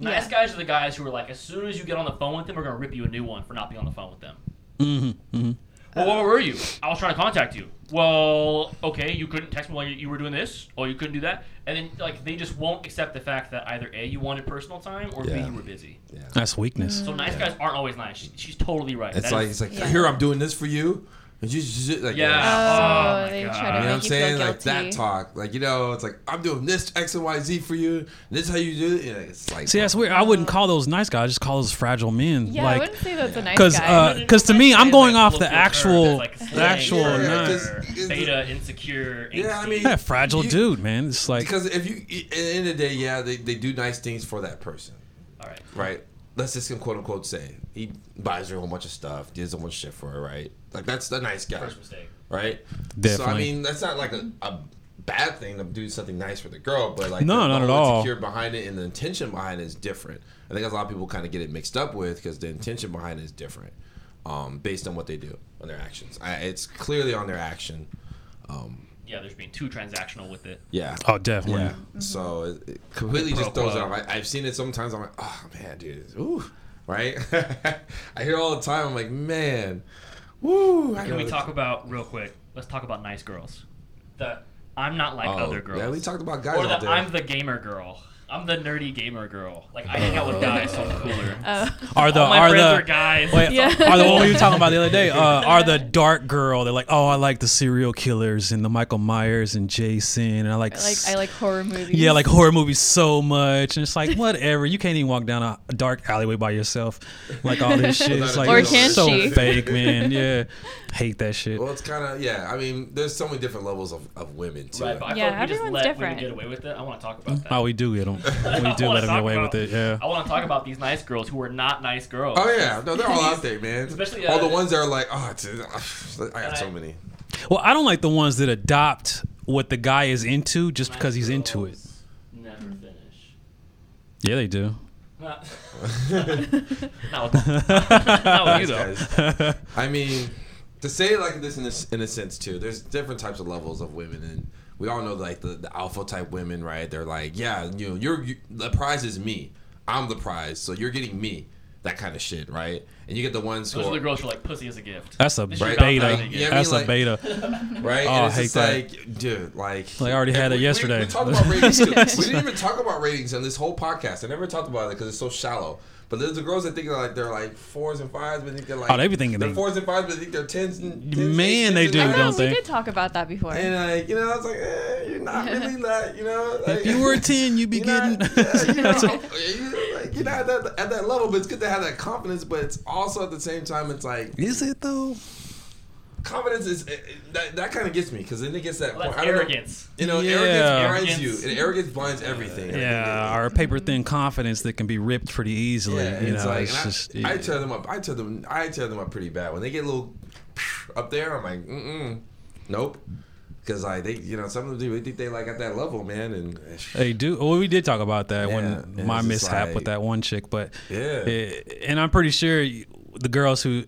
Nice Yeah. guys are the guys who are like, as soon as you get on the phone with them, we're gonna rip you a new one for not being on the phone with them. Mm-hmm, mm-hmm. Well, where were you? I was trying to contact you. Well, okay, you couldn't text me while you, you were doing this, or you couldn't do that, and then like they just won't accept the fact that either a you wanted personal time or b Yeah. you were busy. yeah. That's weakness. So nice guys aren't always nice. She, she's totally right. It's That like is- it's like Yeah. here I'm doing this for you. And you just like Yeah. Oh, Oh my they God. try You know what I'm saying? Like that talk. Like, you know, it's like, I'm doing this X and Y Z for you. And this is how you do it. Yeah, it's like, See, that's oh, weird. I wouldn't call those nice guys. I just call those fragile men. Yeah, I like, wouldn't say that's a nice because guy. because uh, to me, I'm going off the actual like the actual or Yeah, nice. 'cause- beta insecure. Yeah, I angsty. mean- Yeah, fragile You- dude, man. It's like because if you, at the end of the day, yeah, they, they do nice things for that person, all right. right? Let's just quote unquote say he buys her a whole bunch of stuff, does a bunch of shit for her, right? Like that's the nice guy, First mistake. right? So I mean, that's not like a, a bad thing to do something nice for the girl, but like No, the, not at all. Insecure behind it and the intention behind it is different. I think a lot of people kind of get it mixed up with because the intention behind it is different, um, based on what they do on their actions. I, it's clearly on their action. Um, Yeah, there's being too transactional with it. yeah. oh, definitely. Yeah. Mm-hmm. So it, it completely just Pro throws it off. I, I've seen it sometimes. I'm like, oh man, dude, ooh, right? I hear it all the time. I'm like, man, woo. Can know we talk about real quick? Let's talk about nice girls. The I'm not like Oh, other girls. Yeah, we talked about guys or all the day. I'm the gamer girl. I'm the nerdy gamer girl. Like I hang out with guys, so I'm cooler. Uh, Are the All my are friends the are guys. Wait, Yeah. are the one we were talking about the other day? Uh, are the dark girl? They're like, oh, I like the serial killers and the Michael Myers and Jason, and I like, I like I like horror movies. yeah, like horror movies so much, and it's like whatever. You can't even walk down a, a dark alleyway by yourself, like all this shit. It's like Or it's can so she? fake, man. Yeah, hate that shit. Well, it's kind of yeah. I mean, there's so many different levels of, of women too. Right, but I Yeah, like we just everyone's let different. women get away with it. I want to talk about that. Oh, we do get them. We do let wanna them get away about- with it. Yeah. I want to talk about these nice girls who are not nice girls. Oh yeah, no, they're all out there, man. Especially, all the uh, ones that are like, oh, it's, I got so many. Well, I don't like the ones that adopt what the guy is into just Nice because he's into it. Never finish. Yeah, they do. Not, not with, not with you though. Guys. I mean, to say it like this in a, in a sense too, there's different types of levels of women, and we all know like the, the alpha type women, right? They're like, yeah, you know, you're you, the prize is me, I'm the prize, so you're getting me, that kind of shit, right? And you get the ones who Those are are, the girls who are like pussy as a gift. That's a This shit beta. got nothing to Yeah, I That's mean, a beta. right? Oh, and I hate just that. like, dude, like, Like, I already had and it we- we- yesterday. We, talked about ratings too. We didn't even talk about ratings on this whole podcast. I never talked about it because it's so shallow. But there's the girls that think they're like they're like fours and fives, but think they're like Oh, they be thinking they're they- fours and fives, but they think they're tens and tens, Man, eights, they tens do, I know, don't we did talk about that before. And like you know, I was like, eh, you're not really that, you know. Like, If you were a 10, you'd be getting. not, yeah, you know, you like, you're not at that, at that level, but it's good to have that confidence. But it's also at the same time, it's like Is it though? Confidence is it, it- that, that kind of gets me because then it gets that Well, point. that's I don't know. arrogance. You know, Yeah. arrogance blinds Arrogance. you, and arrogance blinds everything. Yeah, or paper thin confidence that can be ripped pretty easily. Yeah, you it's know, like it's and I, just. I tear them up. I tear them. I tear them up pretty bad when they get a little up there. I'm like, mm mm, nope. Because I they, you know, some of them do. They think they like at that level, man, and They do. Well, we did talk about that Yeah, when my mishap like- with that one chick, but yeah, eh, and I'm pretty sure the girls who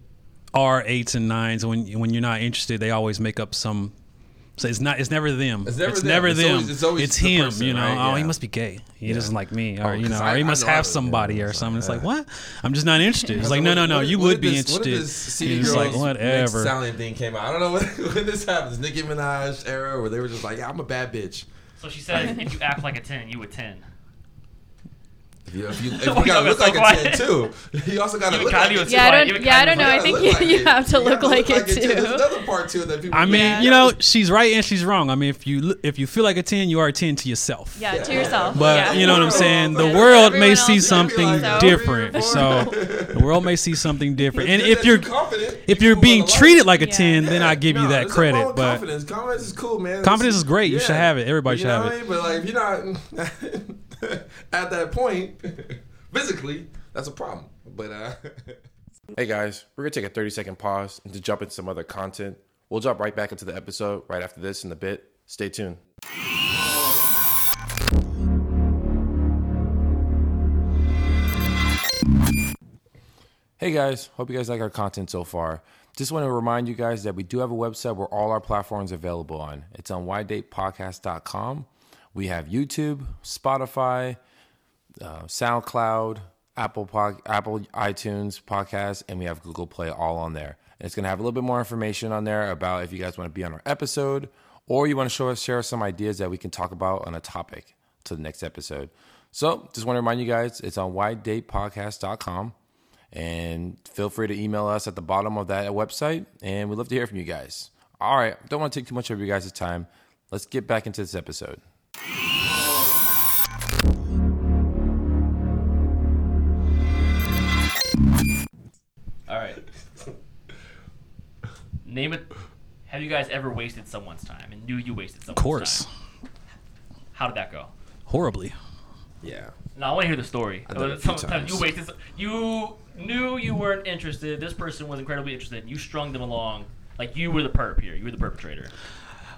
are eights and nines, when when you're not interested, they always make up some. So it's not. It's never them. It's never them. It's them. always- it's always the him. person, you know. right? Oh, he must be gay. He Yeah. doesn't like me, Oh, or you 'cause know, I- or he I must have somebody yeah, or it's something. It's like like, what? I'm just not interested. It's like no, no, no. what- You what would be this- What interested. if this CD it's like whatever. Stallion thing came out? I don't know when, when this happens. Nicki Minaj era where they were just like, yeah, I'm a bad bitch. So she said, if you act like a 10, you a 10. If you, if you, if you gotta you look so like a quiet? ten too, you also gotta Even look Kanye like a it. too yeah, I don't. Yeah, I don't know. I think you, look you have to You look gotta like it too. There's another part too that people. I mean, Yeah. you know, she's right and she's wrong. I mean, if you if you feel like a ten, you are a ten to yourself. Yeah, to yourself. But yeah. you know what I'm saying? The world may see something would be like, different. "Oh, So the world may see something different. And if you're confident, if you you're being treated like a 10, then I give you that there's nothing wrong credit. But confidence, confidence is cool, man. Confidence is great. You should have it. Everybody should have it. But like, if you're not at that point physically, that's a problem. But uh, hey guys, we're gonna take a 30 second pause and to jump into some other content. We'll jump right back into the episode right after this in a bit. Stay tuned. Hey guys, hope you guys like our content so far. Just want to remind you guys that we do have a website where all our platforms are available on. It's on whydatepodcast.com. We have YouTube, Spotify, uh, SoundCloud, Apple Pod, Apple iTunes podcast, and we have Google Play all on there. And it's going to have a little bit more information on there about if you guys want to be on our episode or you want to show us share some ideas that we can talk about on a topic to the next episode. So, just want to remind you guys, it's on whydatepodcast.com and feel free to email us at the bottom of that website and we'd love to hear from you guys. All right, don't want to take too much of your guys' time. Let's get back into this episode. All right. Name it. Have you guys ever wasted someone's time and knew you wasted someone's time? of course, time? How did that go? horribly. Yeah. Now I want to hear the story. I've done it a few Sometimes you wasted. some- You knew you weren't interested. This person was incredibly interested. You strung them along. Like you were the perp here. You were the perpetrator.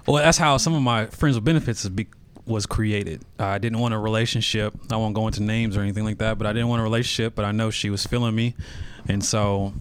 Well, that's how some of my friends with benefits is be, was created. Uh, I didn't want a relationship. I won't go into names or anything like that, but I didn't want a relationship. But I know she was feeling me, and so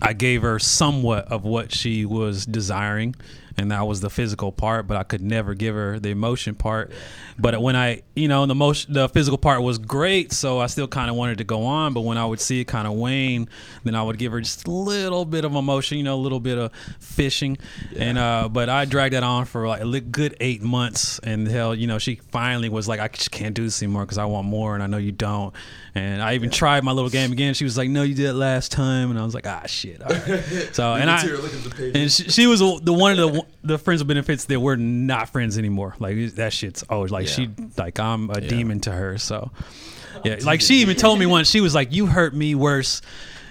I gave her somewhat of what she was desiring, and that was the physical part. But I could never give her the emotion part. But when I, you know, the motion, the physical part was great, so I still kind of wanted to go on. But when I would see it kind of wane, then I would give her just a little bit of emotion, you know, a little bit of fishing, and uh, but I dragged that on for like a good eight months, and hell, you know, she finally was like, I just can't do this anymore because I want more, and I know you don't. And I even tried my little game again. She was like, "No, you did it last time," and I was like, "Ah, shit." All right. So and I Look at the pages. and she, she was the one of the the friends with benefits that we're not friends anymore. Like that shit's always like she like I'm a demon to her. So yeah, like she even told me once she was like, "You hurt me worse."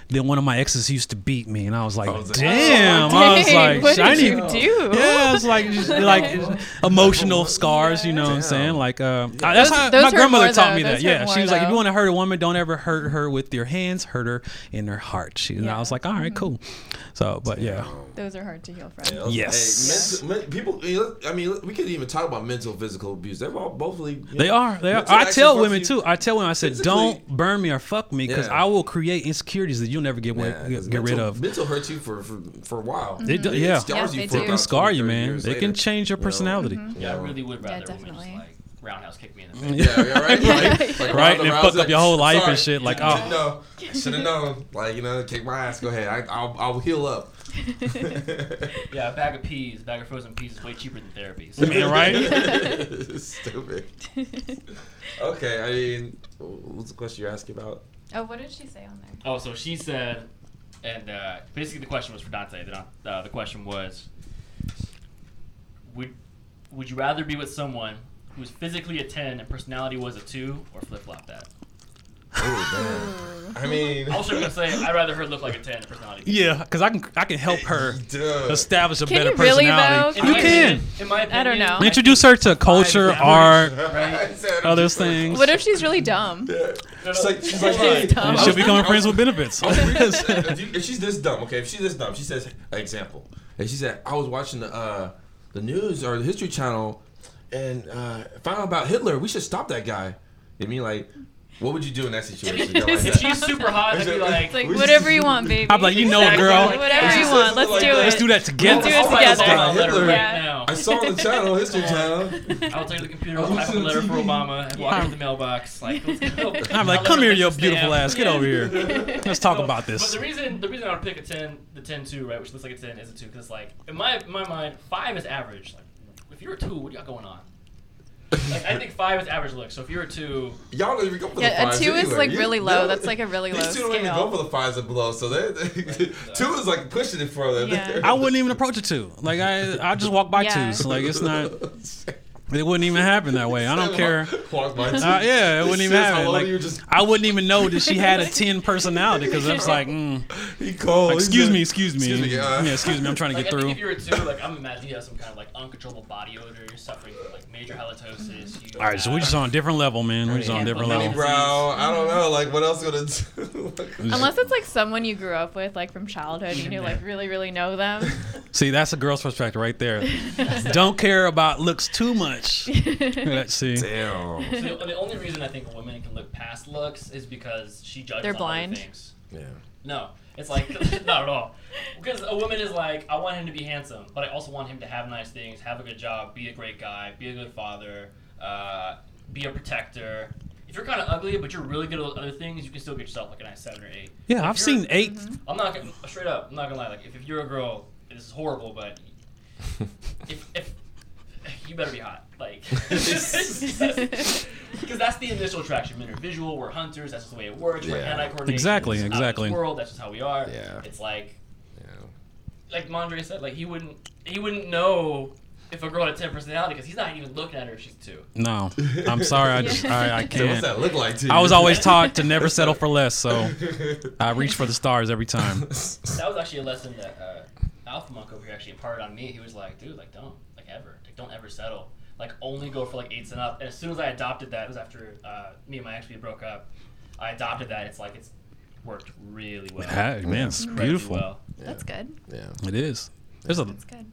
Than one of my exes used to beat me, and I was like, was like, "Damn!" Oh, I was like, what "I did need- you do? yeah, it's like just like emotional scars, you know what I'm saying? Like uh, I- that's Those- how those my grandmother taught though. me that. Yeah, she was more, like, if you want to hurt a woman, don't ever hurt her with your hands, hurt her in her heart. She, and I was like, all right, cool. So, but yeah, Those are hard to heal from. Yeah, Yes. Hey, mental, men, people. you know, I mean, we could even talk about mental, physical abuse. They're all bothly. you they know, are. They are. I tell women too. I tell women, I said, don't burn me or fuck me because Yeah. I will create insecurities that you'll never get Yeah, wi- get, get rid of. Mental hurts you for for, for a while. Mm-hmm. They do- It yeah. scars Yeah, you they for do. They can scar you, man. years They later. can change your You know? personality. Mm-hmm. Yeah, I really would rather women definitely. just like roundhouse kick me in the face. Yeah, yeah, right. Like, like Right, and fuck Rousey, up your whole life sorry, and shit, like, didn't oh. know, should have known. Like you know, kick my ass. Go ahead. I, I'll I'll heal up. Yeah, a bag of peas, a bag of frozen peas is way cheaper than therapy. So. I mean, right? Stupid. Okay, I mean, what's the question you're asking about? Oh, what did she say on there? Oh, so she said, and uh, basically the question was for Dante. The, uh, the question was, would would you rather be with someone who's physically a ten and personality was a two, or flip flop that? Oh man. I mean, I was just gonna say I'd rather her look like a ten personality. Yeah, because I can I can help her Dude. establish a Can better you really, personality. In You my can opinion- in my opinion, I don't know. introduce her to culture, art, I other things. What if she's really dumb? Yeah. No, no, She's like, she's she's like, hey, dumb. she'll become I friends with benefits. I was reading- if, she's this dumb, okay, if she's this dumb, she says, example. And she said, I was watching the uh, the news or the History Channel, and uh, found out about Hitler. We should stop that guy. I mean, like, what would you do in that situation? Girl like If she's super hot, I'd be like, like whatever you want, baby. I'm like, you know it, girl. Exactly. Whatever you want. Let's like do that. it. Let's do that together. Let's do it I'll write a together. Obama letter Hitler. right Yeah. now. I saw on the channel, History Channel. I'll take the computer, I'll type a letter for Obama, and walk into the mailbox. Like, let's go. I'm like, I'll come here, her you beautiful ass. Get over here. Let's talk So, about this. But the reason the reason I would pick a ten, the 10-2, right, which looks like a ten, is a two, because like in my in my mind, five is average. Like, if you're a two, what do you got going on? Like, I think five is average look. So if you were a two, Y'all don't even go for the Yeah, a fives two is anyway. like You- really low. no. That's like a really low These two don't even go for the fives and below, so they, they two is like pushing it further. Yeah. I wouldn't even approach a two. Like I, I just walk by Yeah. twos. Like it's not. It wouldn't even happen that way. I don't care. Walk by two. Uh, yeah, it wouldn't even happen. Like just I wouldn't even know that she had a ten personality because I was like, mm, he called. he excuse me, excuse me, Excuse me, uh, yeah, excuse me. I'm trying to like get I through. think if you're a two, like I'm imagining you have some kind of like uncontrollable body odor, you're suffering from like major halitosis. You All right, so we're just on a different level, man. We're just on a different level. brow. I don't know. Like what else gonna do? Unless it's like someone you grew up with, like from childhood, and you like really, really know them. See, that's a girl's perspective right there. Don't care about looks too much. Let's see. Damn. So the, the only reason I think a woman can look past looks is because she judges They're blind. other things. Yeah. No, it's like not at all. Because a woman is like, I want him to be handsome, but I also want him to have nice things, have a good job, be a great guy, be a good father, uh, be a protector. If you're kind of ugly, but you're really good at other things, you can still get yourself like a nice seven or eight. Yeah, If I've you're- seen 8 I'm not gonna straight up. I'm not gonna lie. Like if, if you're a girl, this is horrible, but if if you better be hot, like because that's the initial attraction. Men are visual. We're hunters. That's just the way it works. We're Yeah. hand-eye coordination. Exactly, This out of this exactly. World. That's just how we are. Yeah. It's like Yeah. like Mondre said. Like he wouldn't he wouldn't know if a girl had a ten personality because he's not even looking at her if she's two. No, I'm sorry. I just I, I So what's can't. that look like to you? I was always taught to never settle for less, so I reach for the stars every time. That was actually a lesson that uh, Alpha Monk over here actually imparted on me. He was like, dude, like don't like ever, like don't ever settle. Like only go for like eights and up. And as soon as I adopted that, it was after uh, me and my ex we broke up. I adopted that. It's like it's worked really well. Hey, man, it's Incredibly beautiful. Well. That's good. Yeah. It is. There's a That's good.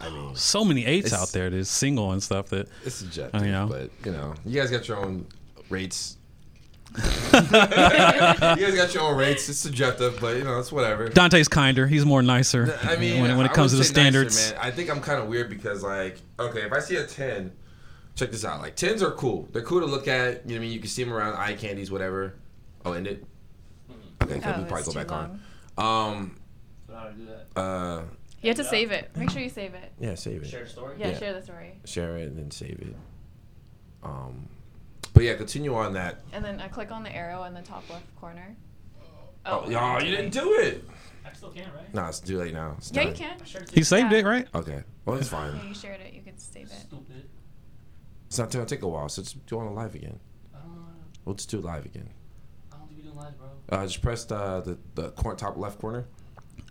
I mean, so many eights out there that's single and stuff that it's subjective, I know. but you know, you guys got your own rates. you guys got your own rates. It's subjective, but you know it's whatever. Dante's kinder. He's more nicer. I mean, when, when it comes to the say nicer, standards. man. I think I'm kind of weird because, like, okay, if I see a ten, check this out. Like, tens are cool. They're cool to look at. You know, what I mean, you can see them around eye candies, whatever. Oh, end it. Okay, Oh, can we probably go back long. on. Um. So how to do that? Uh. You have to save it. Make sure you save it. Yeah. Save it. Share the story. Yeah, Yeah. share the story. Share it and then save it. Um. But yeah, continue on that. And then I click on the arrow in the top left corner. Oh, y'all, you didn't do it. I still can't, right? Nah, it's too late now. It's Yeah, you can. I shared it. He saved Yeah. it, right? Okay. Well, it's fine. Yeah, you shared it. You could save it. Stupid. It's not gonna take a while, so just do it on live again. I don't know. We'll just do it live again. I don't think we doing live, bro. Uh, just press the the, the corner, top left corner.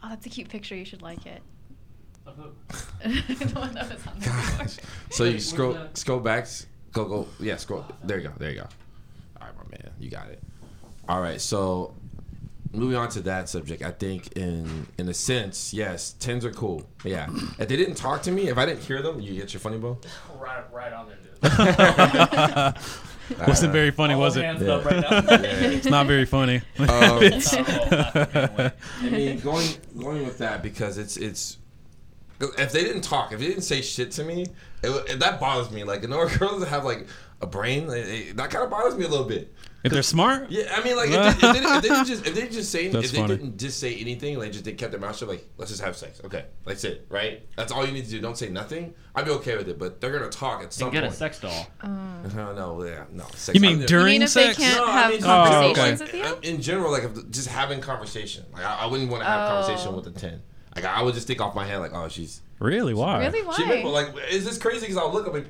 Oh, that's a cute picture. You should like it. Of who? the one that was on the Gosh. So you scroll scroll back, go go yeah scroll. There you go, there you go. All right, my man, you got it. All right, so moving on to that subject, I think in in a sense, yes, tens are cool. Yeah, if they didn't talk to me, if I didn't hear them, you get your funny bone. right, right on there, dude. Wasn't very funny, All was it? hands Yeah. right now. It's not very funny. Um, not the good way. I mean, going going with that because it's it's. If they didn't talk, if they didn't say shit to me, it, wa- that bothers me. Like, you know, girls that have like a brain, like, it- that kind of bothers me a little bit. if they're smart, Yeah, I mean, like if they, if they, if they didn't just if they just say That's if they funny. didn't just say anything, like just they kept their mouth shut, like let's just have sex, okay, that's it, right? That's all you need to do. Don't say nothing. I'd be okay with it, but they're gonna talk at some And get a sex doll. No, no, yeah, no. Sex. you mean I'm- You during mean if sex? they can't No, I have mean- oh, conversations Oh, with you? In general, like if, just having conversation. Like I, I wouldn't want to have a conversation Oh. with a ten. Like I would just think off my head, like, oh, she's Really? Why? Really? Why? she. May, like, is this crazy? Because I'll look up and.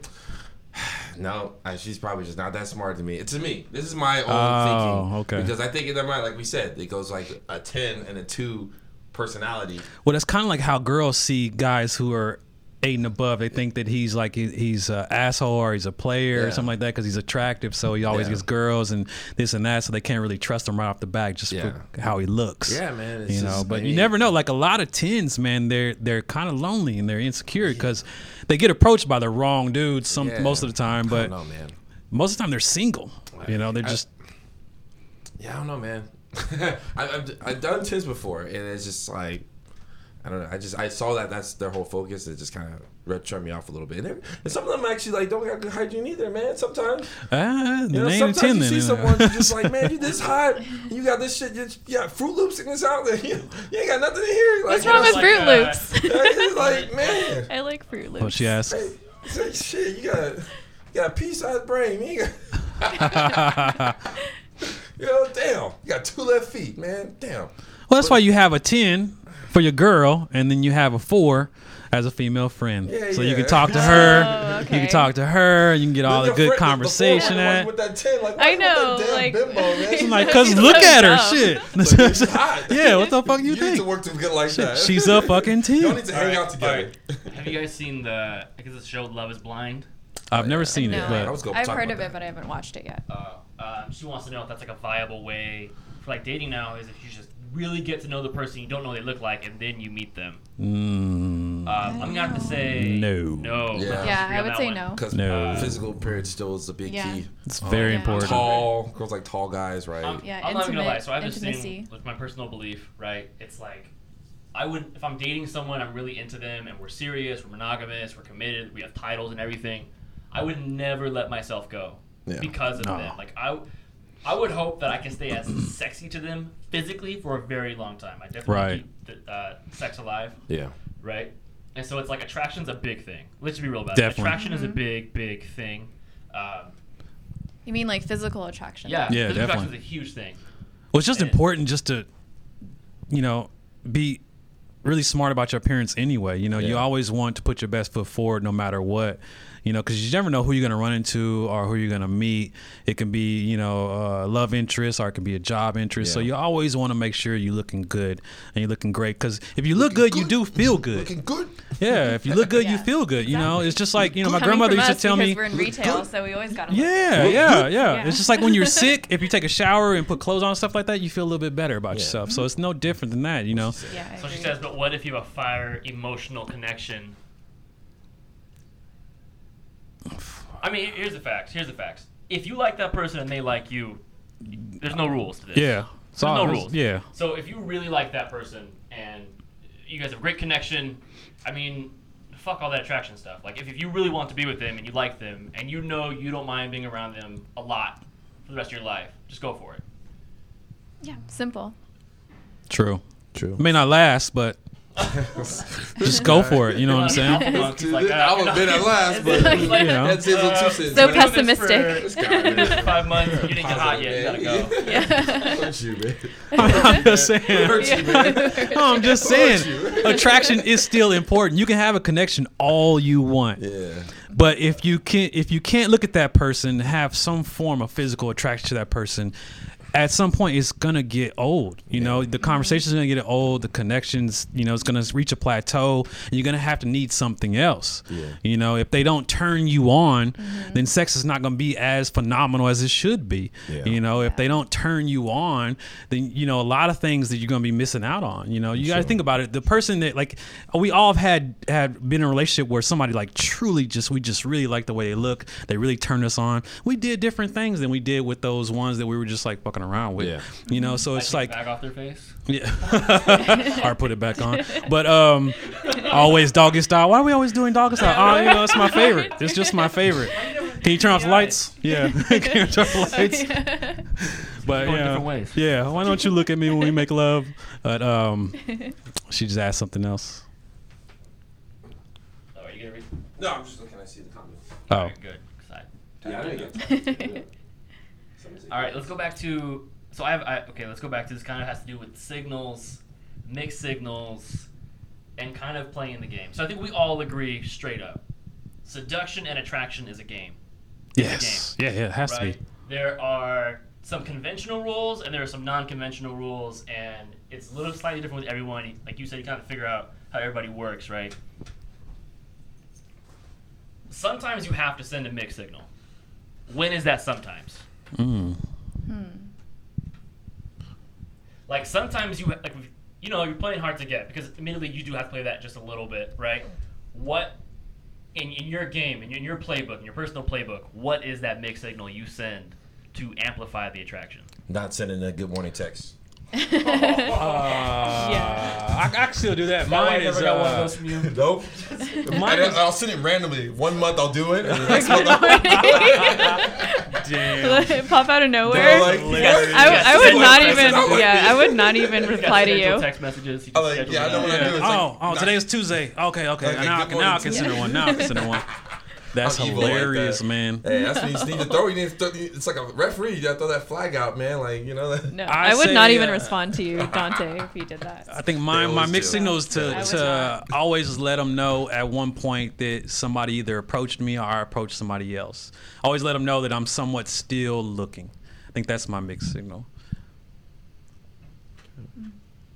No, I, she's probably just not that smart to me. It's to me. This is my own Oh, thinking. okay. Because I think in their mind, like we said, it goes like a ten and a two personality. Well, that's kind of like how girls see guys who are eight and above. They think that he's like he- he's an asshole or he's a player or something like that because he's attractive. So he always Yeah. gets girls and this and that. So they can't really trust him right off the bat just Yeah. for how he looks. Yeah, man. You know, just- but I you never know. Like a lot of tens, man, they're they're kind of lonely and they're insecure because they get approached by the wrong dudes some Yeah. most of the time. But know, man. most of the time they're single. You know, they're I- just Yeah, I don't know, man. I, I've I've done tens before, and it's just like I don't know. I just I saw that that's their whole focus. It just kind of turned me off a little bit. And, and some of them actually like don't have good hygiene either, man. Sometimes ah, you know, they ain't a sometimes you then. see you know. someone just like, man, you this hot, you got this shit, you, you got Froot Loops in this out there, you, you ain't got nothing in here. Like, What's wrong know, with like, Froot uh, Loops? it's like, man, I like Froot Loops. What she asked. hey, like, shit, you got you got a pea-sized brain, you got. You know, damn. You got two left feet, man. Damn. Well, that's why you have a 10 for your girl, and then you have a 4 as a female friend. Yeah, so you can talk to her. Oh, You can talk to her. You can get all the Your good friend- conversation the, the at. with that 10, like, I know, like- bimbo, man? I'm like, She's cause so look at her, dumb. shit. Like, yeah, what the fuck you, You need think? to work together like that. She's a fucking Y'all 10. need to hang Alright, out together. Have you guys seen the? I guess the show Love Is Blind. I've never seen no, it, I but was gonna I've heard about of it, but I haven't watched it yet. Uh, um, she wants to know if that's like a viable way for like dating now. Is if you just really get to know the person you don't know they look like, and then you meet them. mm, Um, I'm not gonna have to say No. No. Yeah. Yeah, I would say one. no. Because No. physical appearance still is a big Yeah. key. it's very yeah. important. Tall girls like tall guys, right? I'm, Yeah, I'm not even gonna lie. So I've just intimacy. seen with my personal belief, right? It's like I would if I'm dating someone, I'm really into them, and we're serious, we're monogamous, we're committed, we have titles and everything. I would never let myself go Yeah. because of No. them. Like I, I would hope that I can stay as sexy to them physically for a very long time. I definitely Right. keep the, uh, sex alive, yeah. right? And so it's like attraction's a big thing. Let's just be real about Definitely. it. Attraction is a Mhm. big, big thing. Um, You mean like physical attraction? yeah, Yeah, physical attraction is a huge thing. Well, it's just And- important just to, you know, be really smart about your appearance anyway. You know, you always want to put your best foot forward no matter what. You know, because you never know who you're going to run into or who you're going to meet. It can be, you know, a love interest or it can be a job interest. So you always want to make sure you're looking good and you're looking great. Because if you look good, you do feel good. Looking good. Yeah, if you look good, you feel good. You know, it's just like, you know, my Coming grandmother from used to tell me. we're in retail, so we always gotta. Yeah, yeah, yeah, Yeah. It's just like when you're sick, if you take a shower and put clothes on and stuff like that, you feel a little bit better about Yeah. yourself. So it's no different than that, you know. Yeah. So she says, but what if you have a fire emotional connection? I mean, here's the facts. Here's the facts. If you like that person and they like you, there's no rules to this. yeah. So There's no I- rules. Yeah. So if you really like that person and you guys have a great connection, I mean, fuck all that attraction stuff. Like if, if you really want to be with them and you like them and you know you don't mind being around them a lot for the rest of your life, just go for it. Yeah, simple. True. True. It may not last, but just go for it. You know what I'm saying? Alpha Monk, he's like, I "Ah, would you have been at last, but Like, You know. that's his little two uh, cents. So man. I've been doing this pessimistic. This guy, man. for Five months, you didn't get hot yet. You gotta go. Yeah. Hurt you, man. I'm just saying. Hurt you, man. No, I'm just saying. Attraction is still important. You can have a connection all you want. Yeah. But if you can if you can't look at that person, have some form of physical attraction to that person, at some point it's gonna get old. You know, the mm-hmm. conversation's gonna get old, the connections, you know, it's gonna reach a plateau, and you're gonna have to need something else. Yeah. You know, if they don't turn you on, mm-hmm. then sex is not gonna be as phenomenal as it should be. Yeah. You know, if they don't turn you on, then you know a lot of things that you're gonna be missing out on. You know, you gotta think about it. The person that like we all have had had been in a relationship where somebody like truly just we just really like the way they look. They really turned us on. We did different things than we did with those ones that we were just like fucking around with. Yeah. You know, so it's Like, like back off their face. yeah, or put it back on. But um, always doggy style. Why are we always doing doggy style? Oh, you know, it's my favorite. It's just my favorite. Can you turn off the lights? Yeah, can you turn off the lights? But yeah, yeah. Why don't you look at me when we make love? But um, she just asked something else. Oh, are you gonna read? No, I'm just looking. I see the comments. Oh, Alright, good. 'cause I- Yeah, I know you All right, let's go back to. So I have. I, okay, let's go back to this. Kind of has to do with signals, mixed signals, and kind of playing the game. So I think we all agree straight up, seduction and attraction is a game. yes, yeah, yeah. It has to be. There are some conventional rules and there are some non-conventional rules, and it's a little slightly different with everyone. Like you said, you kind of figure out how everybody works, right? Sometimes you have to send a mixed signal. When is that sometimes? Mm. Like sometimes you like you know you're playing hard to get because admittedly you do have to play that just a little bit, right? What in, in your game in your, in your playbook in your personal playbook, what is that mixed signal you send to amplify the attraction? Not sending a good morning text. Uh, I, I can still do that. Mine is uh, from you. Nope. mine I, is I'll send it randomly. One month I'll do it, and the next month I'll damn. Pop out of nowhere. They're like, Hilarious. what? I, w- I would Schedule not even. messages. Yeah, I would not even reply to got scheduled you. Text messages. You I'm like, schedule yeah, I it know out. what I do. It's oh, like, oh, today is Tuesday. Okay, okay. Like, now, I can, now I morning. can send her one. Now I can send her one. That's I'm evil like hilarious, that. man. Hey, that's when you need to throw. You need to throw, it's like a referee. You gotta throw that flag out, man. Like you know that. No, I I, would not even uh, respond to you, Dante, if you did that. I think my, my always mixed do. signal is to, I to always let them know at one point that somebody either approached me or I approached somebody else. Always let them know that I'm somewhat still looking. I think that's my mixed signal.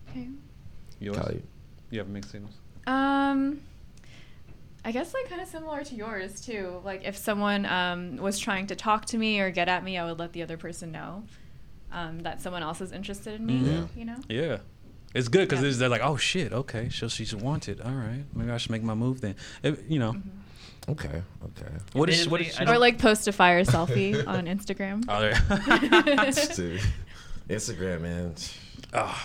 Okay. Yours? Kali. You have mixed signals? Um, I guess like kind of similar to yours too. Like if someone um, was trying to talk to me or get at me, I would let the other person know um, that someone else is interested in me. Mhm. You know. Yeah. It's good because Yeah. they're like, oh shit, okay, so she's wanted. All right, maybe I should make my move then. It- you know, Okay. Okay. what is what is Or like post a fire selfie on Instagram. Oh. Dude, Instagram, man. oh,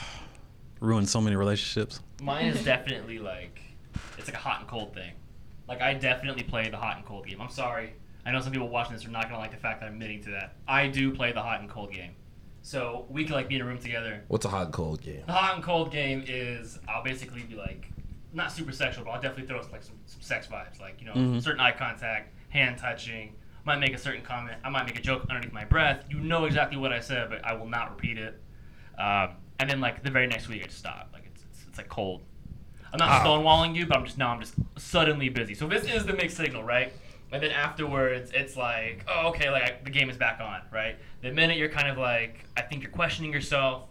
ruined so many relationships. Mine is definitely like it's like a hot and cold thing. Like I definitely play the hot and cold game. I'm sorry. I know some people watching this are not gonna like the fact that I'm admitting to that. I do play the hot and cold game. So we could like be in a room together. What's a hot and cold game? The hot and cold game is I'll basically be like not super sexual, but I'll definitely throw like some, some sex vibes, like you know, Mhm. certain eye contact, hand touching. Might make a certain comment. I might make a joke underneath my breath. You know exactly what I said, but I will not repeat it. Um, and then like the very next week, I just stop. Like it's it's, it's like cold. I'm not stonewalling you, but I'm just now I'm just suddenly busy. So this is the mixed signal, right? And then afterwards, it's like, oh, okay, like the game is back on, right? The minute you're kind of like, I think you're questioning yourself,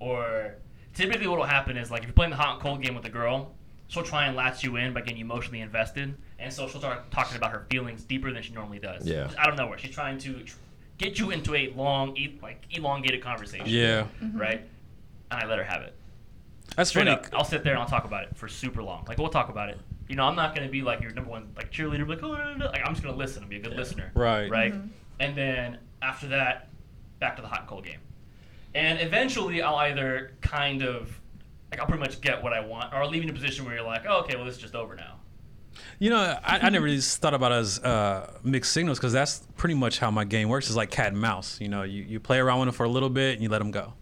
or typically what will happen is like if you're playing the hot and cold game with a girl, she'll try and latch you in by getting you emotionally invested, and so she'll start talking about her feelings deeper than she normally does. Yeah. Just out of nowhere, she's trying to tr- get you into a long, e- like elongated conversation. Yeah, mm-hmm. Right. And I let her have it. That's Straight funny. up, I'll sit there and I'll talk about it for super long. Like we'll talk about it. You know, I'm not gonna be like your number one like cheerleader, like oh, no, no, no. like I'm just gonna listen and be a good listener. Right. Right. And then after that, back to the hot and cold game. And eventually, I'll either kind of like I'll pretty much get what I want, or I'll leave in a position where you're like, oh, okay, well, this is just over now. You know, I, I never really thought about it as uh, mixed signals because that's pretty much how my game works. It's like cat and mouse. You know, you, you play around with them for a little bit and you let them go,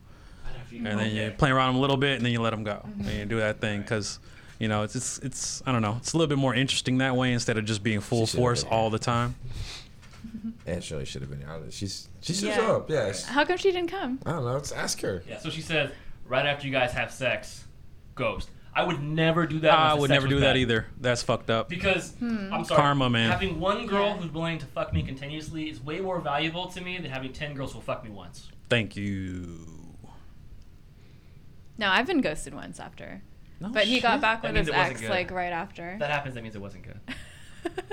and then you play around them a little bit and then you let them go, and you do that thing because. You know, it's, it's it's I don't know. It's a little bit more interesting that way instead of just being full force all the time. And Shirley should have been out. She's she should Yeah. up. Yes. How come she didn't come? I don't know. Let's ask her. Yeah. So she says, right after you guys have sex, ghost. I would never do that. I would never do that bad. either. That's fucked up. Because Hmm. I'm sorry, Karma, man. Having one girl who's willing to fuck me continuously is way more valuable to me than having ten girls who fuck me once. Thank you. No, I've been ghosted once after. No But he shit. got back That with means his it wasn't ex good. like right after. That happens, that means it wasn't good.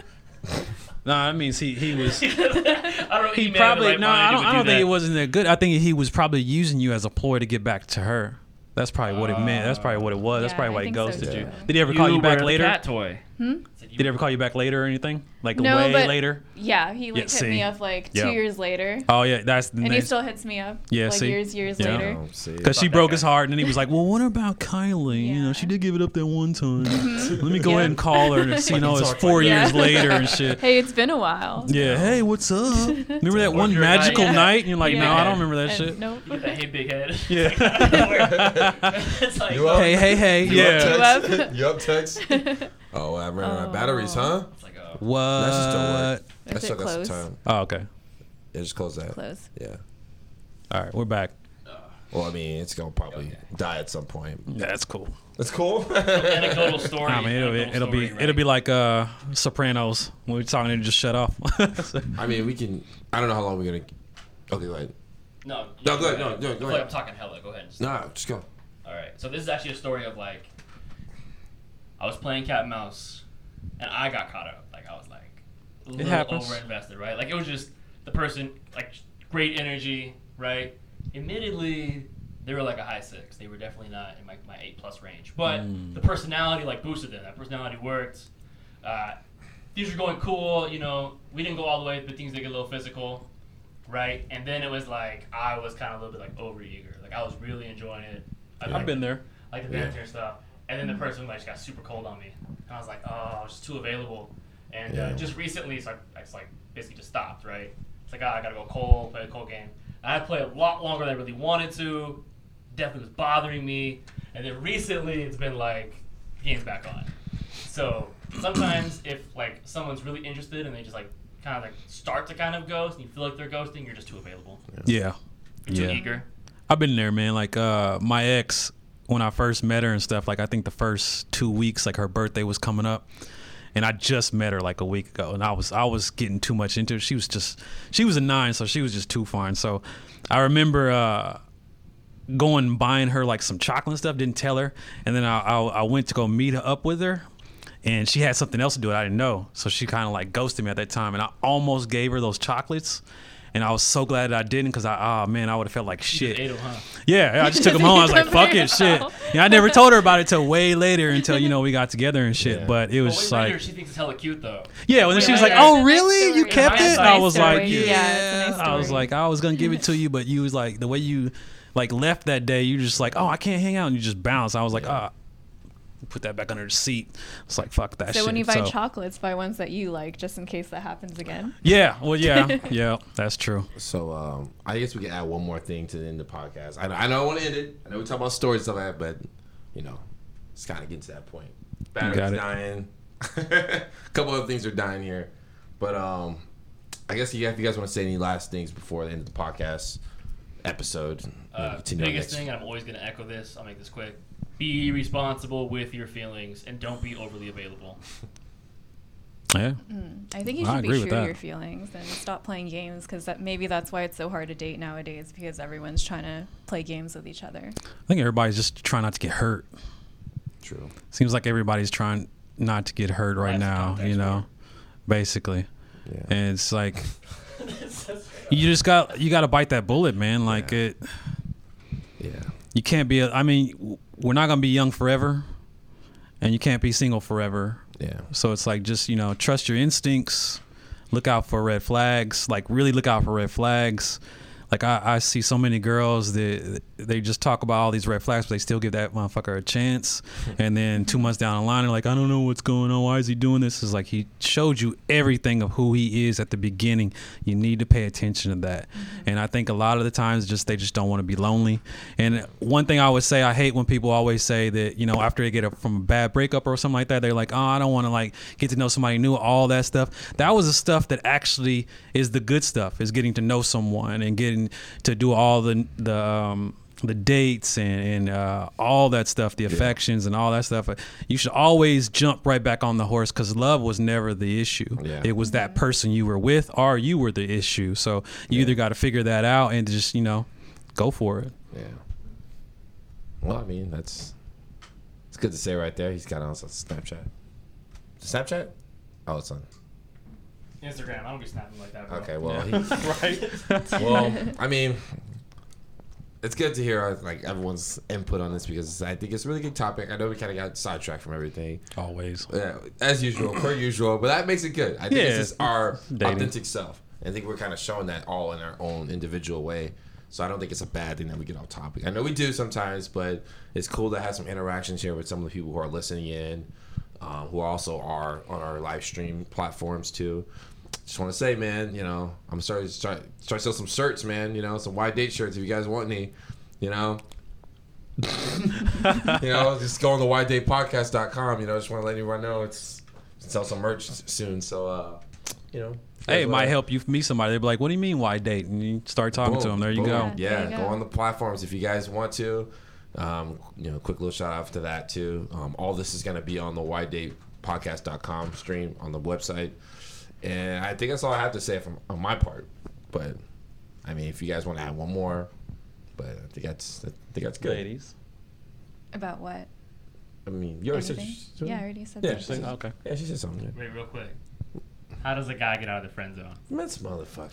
No, that means he he was. I don't know. He email probably right no. I don't. I do don't think that. it wasn't that good. I think he was probably using you as a ploy to get back to her. That's probably what it meant. That's probably what it was. That's Yeah, probably I why he think so, ghosted you. too. Did he ever call you back later? Cat toy. Hmm? Did he ever call you back later or anything? Like No, way but- later? Yeah, he like Yeah, hit see. me up like two Yeah. years later. Oh yeah, that's the thing. And he still hits me up. Yeah, like see? years, years Yeah. later. Oh. Because she broke guy. his heart, and then he was like, "Well, what about Kylie? You know, she did give it up that one time. Let me go Mm-hmm. Yeah. ahead and call her, and see, you know, it's four like years Yeah. later and shit." Hey, it's been a while. Yeah, hey, what's up? Remember that one if you're a guy- magical Yeah. night? And you're like, no, I don't remember that And shit. Nope. You get that hey big head. Yeah. it's like, You up? Hey, hey, hey, yeah. up you up text? Oh, I ran out of batteries, huh? it's like, uh, What? That should still work. Is That it still got some close? time. Oh, okay. Yeah, just close that. Close. Yeah. All right, we're back. Well, I mean, it's gonna probably Okay. die at some point. Yeah, that's cool. That's cool. anecdotal story. I mean, it'll, be, anecdotal it'll be story, it'll be like uh, Sopranos when we're talking and just shut off. I mean, we can. I don't know how long we're gonna. Okay, go ahead. No, No, go ahead, no, no, go I feel ahead. I'm talking hella. Go ahead. Nah, just go. All right. So this is actually a story of like, I was playing cat and mouse, and I got caught up. Like I was like, a little happens. over invested, right? Like it was just the person like great energy, right? Admittedly, they were like a high six. They were definitely not in my, my eight plus range, but Mm. the personality like boosted them. That personality worked. Uh, things were going cool. You know, we didn't go all the way, but things did get a little physical, right? And then it was like I was kind of a little bit like over eager. Like I was really enjoying it. I I've liked been there. like the Yeah. banter and stuff. And then the person like just got super cold on me, and I was like, oh, I was just too available. And Yeah. uh, just recently, so I, I just like basically just stopped. Right? It's like, ah, I gotta go cold, play a cold game. And I played a lot longer than I really wanted to. Definitely was bothering me. And then recently, it's been like, the game's back on. So sometimes if like someone's really interested and they just like kind of like start to kind of ghost, and you feel like they're ghosting, you're just too available. Yeah. You're too Yeah. eager. I've been there, man. Like uh, my ex, when I first met her and stuff. Like I think the first two weeks, like her birthday was coming up, and I just met her like a week ago, and I was I was getting too much into it. She was just she was a nine, so she was just too fine. So I remember uh, going buying her like some chocolate and stuff. Didn't tell her, and then I I, I went to go meet her up with her. And she had something else to do. it I didn't know, so she kind of like ghosted me at that time, and I almost gave her those chocolates, and I was so glad that I didn't, because I, oh man, I would have felt like shit. Ate 'em, huh? Yeah, I just took him home. I was like, "Fuck it, shit." Yeah, I never told her about it till way later, until you know we got together and shit. Yeah. But it was Well, just like, later, she thinks it's hella cute though. yeah. When then she was like, "Oh, It's nice really? You kept It's it?" nice I was story. like, Yeah, "Yeah." nice I was like, "I was gonna give it to you, but you was like the way you like left that day. You just like, oh, I can't hang out, and you just bounce." I was like, ah. Put that back under the seat. It's like fuck that shit. So shit. when you buy So- chocolates, buy ones that you like, just in case that happens again. yeah, well, yeah, yeah, that's true. So um, I guess we can add one more thing to the end of the podcast. I, I know I want to end it. I know we talk about stories and stuff like that, but you know, it's kind of getting to that point. Battery's got dying. a couple other things are dying here, but um, I guess you, if you guys want to say any last things before the end of the podcast episode, maybe Uh, continue on biggest thing, and I'm always going to echo this. I'll make this quick. Be responsible with your feelings, and don't be overly available. Yeah, I think you I should be agree true to your feelings and stop playing games because that maybe that's why it's so hard to date nowadays because everyone's trying to play games with each other. I think everybody's just trying not to get hurt. True. Seems like everybody's trying not to get hurt right That's now, you know, basically. Yeah. And it's like you just got you got to bite that bullet, man. Like Yeah. it, yeah. you can't be. A, I mean, we're not gonna be young forever, and you can't be single forever. Yeah. So it's like just you know trust your instincts, look out for red flags. Like really look out for red flags. Like I, I see so many girls that they just talk about all these red flags, but they still give that motherfucker a chance. Hmm. And then two months down the line, they're like, I don't know what's going on. Why is he doing this? It's like he showed you everything of who he is at the beginning. You need to pay attention to that. Hmm. And I think a lot of the times, just they just don't want to be lonely. And one thing I would say, I hate when people always say that you know after they get a, from a bad breakup or something like that, they're like, oh, I don't want to like get to know somebody new, all that stuff. That was the stuff that actually is the good stuff, is getting to know someone and getting to do all the the um, the dates and, and uh, all that stuff, the affections and all that stuff. You should always jump right back on the horse because love was never the issue. Yeah. It was that person you were with or you were the issue. So you either got to figure that out and just you know go for it. Yeah. Well, I mean, that's it's good to say right there. He's got on Snapchat. Snapchat? Oh, it's on. Instagram. I don't be snapping like that, bro. Okay, well, Yeah. right. well, I mean, it's good to hear uh, like everyone's input on this because I think it's a really good topic. I know we kind of got sidetracked from everything, Always. yeah, as usual, per usual, but that makes it good. I think Yeah, it's just our dating. authentic self. I think we're kind of showing that all in our own individual way. So I don't think it's a bad thing that we get off topic. I know we do sometimes, but it's cool to have some interactions here with some of the people who are listening in, um, who also are on our live stream platforms too. Just want to say, man, you know, I'm starting to start start to sell some shirts, man. You know, some wide date shirts if you guys want any. You know, you know, just go on the widedatepodcast.com. You know, just want to let everyone know it's sell some merch soon. So, uh, you know, Hey, it might uh, help you meet somebody. They'd be like, "What do you mean, why date?" And you start talking to them. There you boom. go. Yeah, There you go. go. on the platforms if you guys want to. Um, you know, quick little shout out to that too. Um, all this is going to be on the widedatepodcast.com stream on the website. And I think that's all I have to say from on my part. But I mean, if you guys want to add one more, but I think that's I think that's good. Ladies. About what? I mean, you already Anything? said Yeah, I already said Yeah, that. she said- Okay. yeah, she said something. Wait, real quick. How does a guy get out of the friend zone? This motherfucker.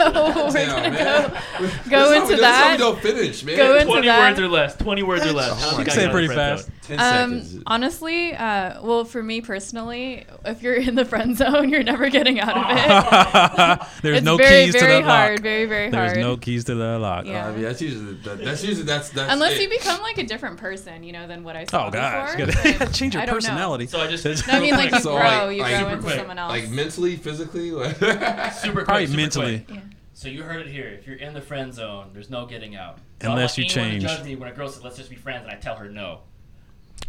Oh, we're Damn, gonna man. go, That's go how we into do- that's how we that. don't finish, man. Go into 20 that. words or less. 20 words or less. Oh How's my a guy God. get Say out of pretty the friend fast. zone? Ten Um, seconds. honestly, uh, well, for me personally, if you're in the friend zone, you're never getting out of it. There's it's no very, keys to very the hard, lock. very, very hard. There's no keys to the lock. Yeah. I mean, that's usually the, that's usually that's that's Unless it. you become like a different person, you know, than what I saw Oh gosh, before. you gotta but change your I don't know. personality. So I just No, I mean, like you So, grow, like- you like, grow super into quick, someone else. like mentally, physically. like- super quick, Probably super mentally. quick. yeah. So you heard it here. If you're in the friend zone, there's no getting out. Unless you don't want anyone change. To judge me when a girl says, "Let's just be friends," and I tell her no,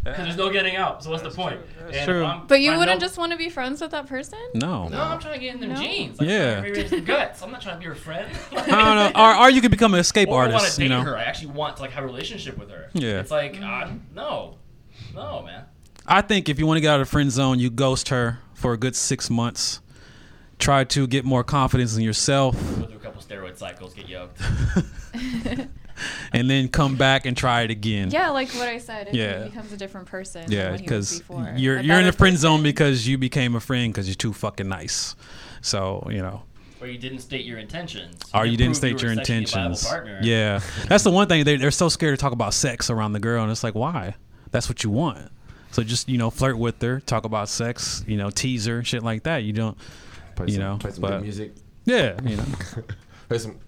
because there's no getting out. So what's the point? And if true. But you I wouldn't know- just want to be friends with that person? No. No, I'm trying to get in their No? jeans. Like, Yeah. yeah. Raise guts. I'm not trying to be her friend. I don't know. Or, or you could become an escape or I want artist. to date You know. her. I actually want to like have a relationship with her. Yeah. It's like, uh, no, no, man. I think if you want to get out of the friend zone, you ghost her for a good six months. Try to get more confidence in yourself, Go through a couple steroid cycles, get yoked. and then come back and try it again. Yeah, like what I said. It Yeah. becomes a different person. Yeah, than what he was because you're A you're in better the friend person. zone because you became a friend because you're too fucking nice. So you know, Or you didn't state your intentions. or you didn't state were your a sexually viable intentions. Yeah, that's the one thing they they're so scared to talk about sex around the girl, and it's like why? That's what you want. So just you know, flirt with her, talk about sex, you know, tease her, shit like that. You don't, play you some, know, play some but- good music. yeah, you know. play some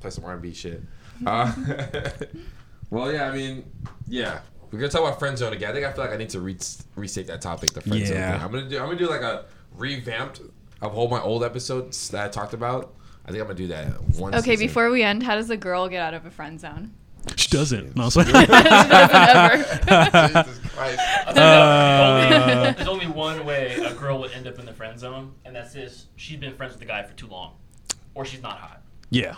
play some R&B shit. Uh, well, yeah, I mean, yeah, we're gonna talk about friend zone again. I think I feel like I need to re- restate that topic, the friend zone Yeah. thing. I'm gonna do I'm gonna do like a revamped of all my old episodes that I talked about. I think I'm gonna do that one. Okay, season. before we end, how does a girl get out of a friend zone? She doesn't. No, I'm sorry. she doesn't ever. Jesus Christ. I'll tell you that, there's, only, one way a girl would end up in the friend zone, and that's this: she's been friends with the guy for too long, or she's not hot. yeah.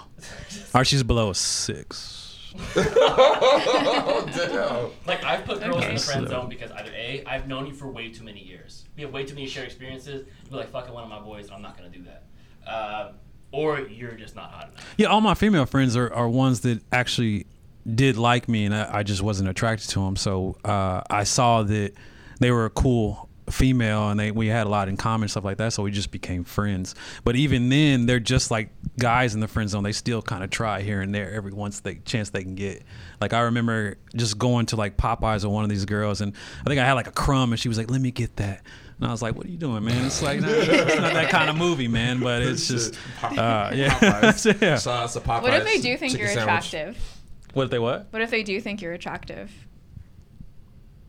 Or she's below a six. oh damn. Like I've put girls in the friend So- zone because either a, I've known you for way too many years. We have way too many shared experiences. You'd be like, "Fucking one of my boys," I'm not gonna do that. Uh, or you're just not hot enough. Yeah, all my female friends are, are ones that actually did like me, and I, I just wasn't attracted to him. So uh, I saw that they were a cool female and they we had a lot in common and stuff like that so we just became friends but even then they're just like guys in the friend zone they still kind of try here and there every once they chance they can get like i remember just going to like popeyes with one of these girls and i think i had like a crumb and she was like let me get that and I was like, "What are you doing, man?" It's like, nah, it's not that kind of movie, man. But it's just, uh, yeah, Popeyes. yeah. Shout out to Popeyes. What if they do think you're sandwich. attractive? What if they what? What if they do think you're attractive?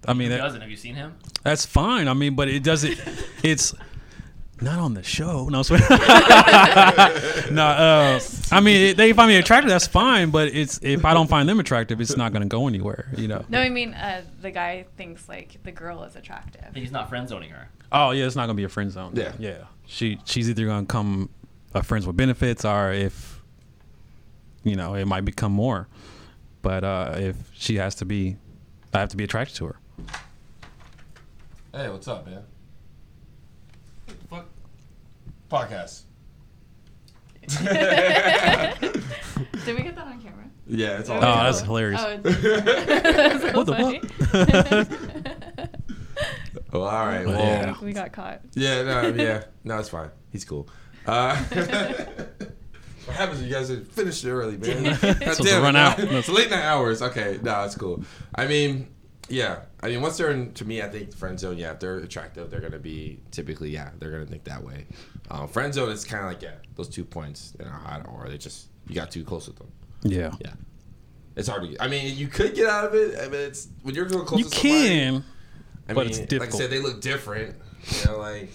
I mean, Who that, doesn't? Have you seen him? That's fine. I mean, but it doesn't. It's not on the show. No, swear. no. Uh, I mean, if they find me attractive. That's fine. But it's if I don't find them attractive, it's not going to go anywhere. You know. No, I mean uh, the guy thinks like the girl is attractive. he's not friend zoning her. Oh yeah, it's not going to be a friend zone. Yeah. Yeah. She she's either going to come a friends with benefits, or if you know, it might become more. But uh, if she has to be, I have to be attracted to her. Hey, what's up, man? Fuck. Podcast. Did we get that on camera? Yeah, it's all. Oh, that's hilarious. Oh, it's, that's so What the funny. Well, all right. Well, Yeah. yeah. We got caught. Yeah, no, yeah, no, it's fine. He's cool. Uh, what happens? when You guys finish it early, man. To damn run out. It's late night hours. Okay, no, it's cool. I mean, yeah. I mean, once they're in, to me, I think friend zone. Yeah, if they're attractive, they're gonna be typically, yeah, they're gonna think that way. Um, friend zone is kind of like yeah, those two points. You know, hot or they just you got too close with them. Yeah. Yeah, it's hard to. Get, I mean, you could get out of it. I mean, it's when you're going close You to somebody. can. I but mean, it's Like I said, they look different. You know, like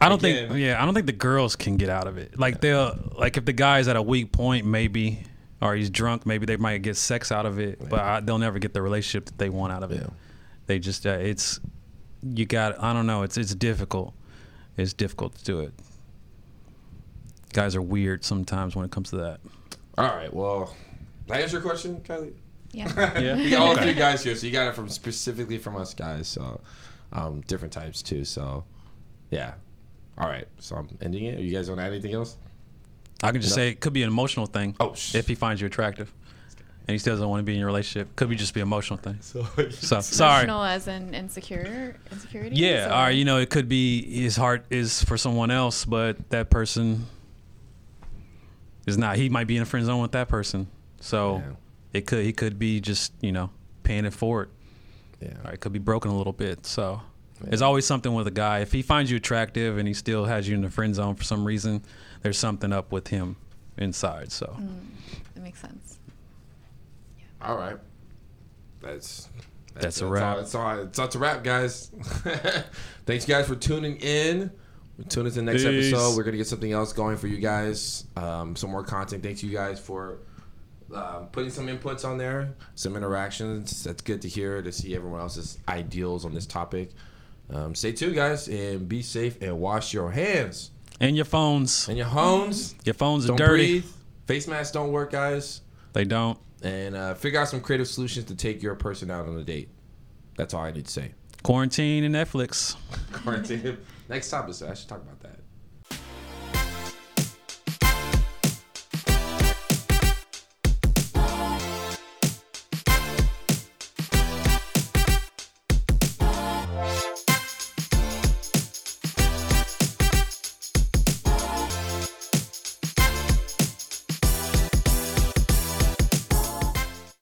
I don't Again. think. Yeah, I don't think the girls can get out of it. Like they'll like if the guy's at a weak point, maybe, or he's drunk, maybe they might get sex out of it, but I, they'll never get the relationship that they want out of it. They just uh, it's you got. I don't know. It's it's difficult. It's difficult to do it. Guys are weird sometimes when it comes to that. All right. Well, did I answer your question, Kylie? Yeah. Yeah. we got all Okay. three guys here, so you got it from specifically from us guys. So, um, different types too. So, yeah. All right. So I'm ending it. You guys want to add anything else? I can just No. say it could be an emotional thing. Oh, sh- if he finds you attractive, and he still doesn't want to be in your relationship, could be just be an emotional thing. So, So sorry. Emotional as in insecure, insecurity. Yeah, or you know, it could be his heart is for someone else, but that person is not. He might be in a friend zone with that person, so Yeah. it could he could be just you know paying it forward, yeah. or it could be broken a little bit. So Yeah. there's always something with a guy. If he finds you attractive and he still has you in the friend zone for some reason, there's something up with him inside. So Mm, that makes sense. All right. That's That's a wrap. That's all. That's, that's a wrap, guys. Thanks, guys, for tuning in. Tune into the next Peace. episode. We're gonna get something else going for you guys. Um, some more content. Thanks you guys for um, putting some inputs on there, some interactions. That's good to hear to see everyone else's ideals on this topic. Um, stay tuned, guys, and be safe and wash your hands and your phones, and your homes. your phones are Don't dirty. breathe. Face masks don't work, guys. They don't. And uh, figure out some creative solutions to take your person out on a date. That's all I need to say. Quarantine and Netflix. Quarantine. Next topic. I should talk about.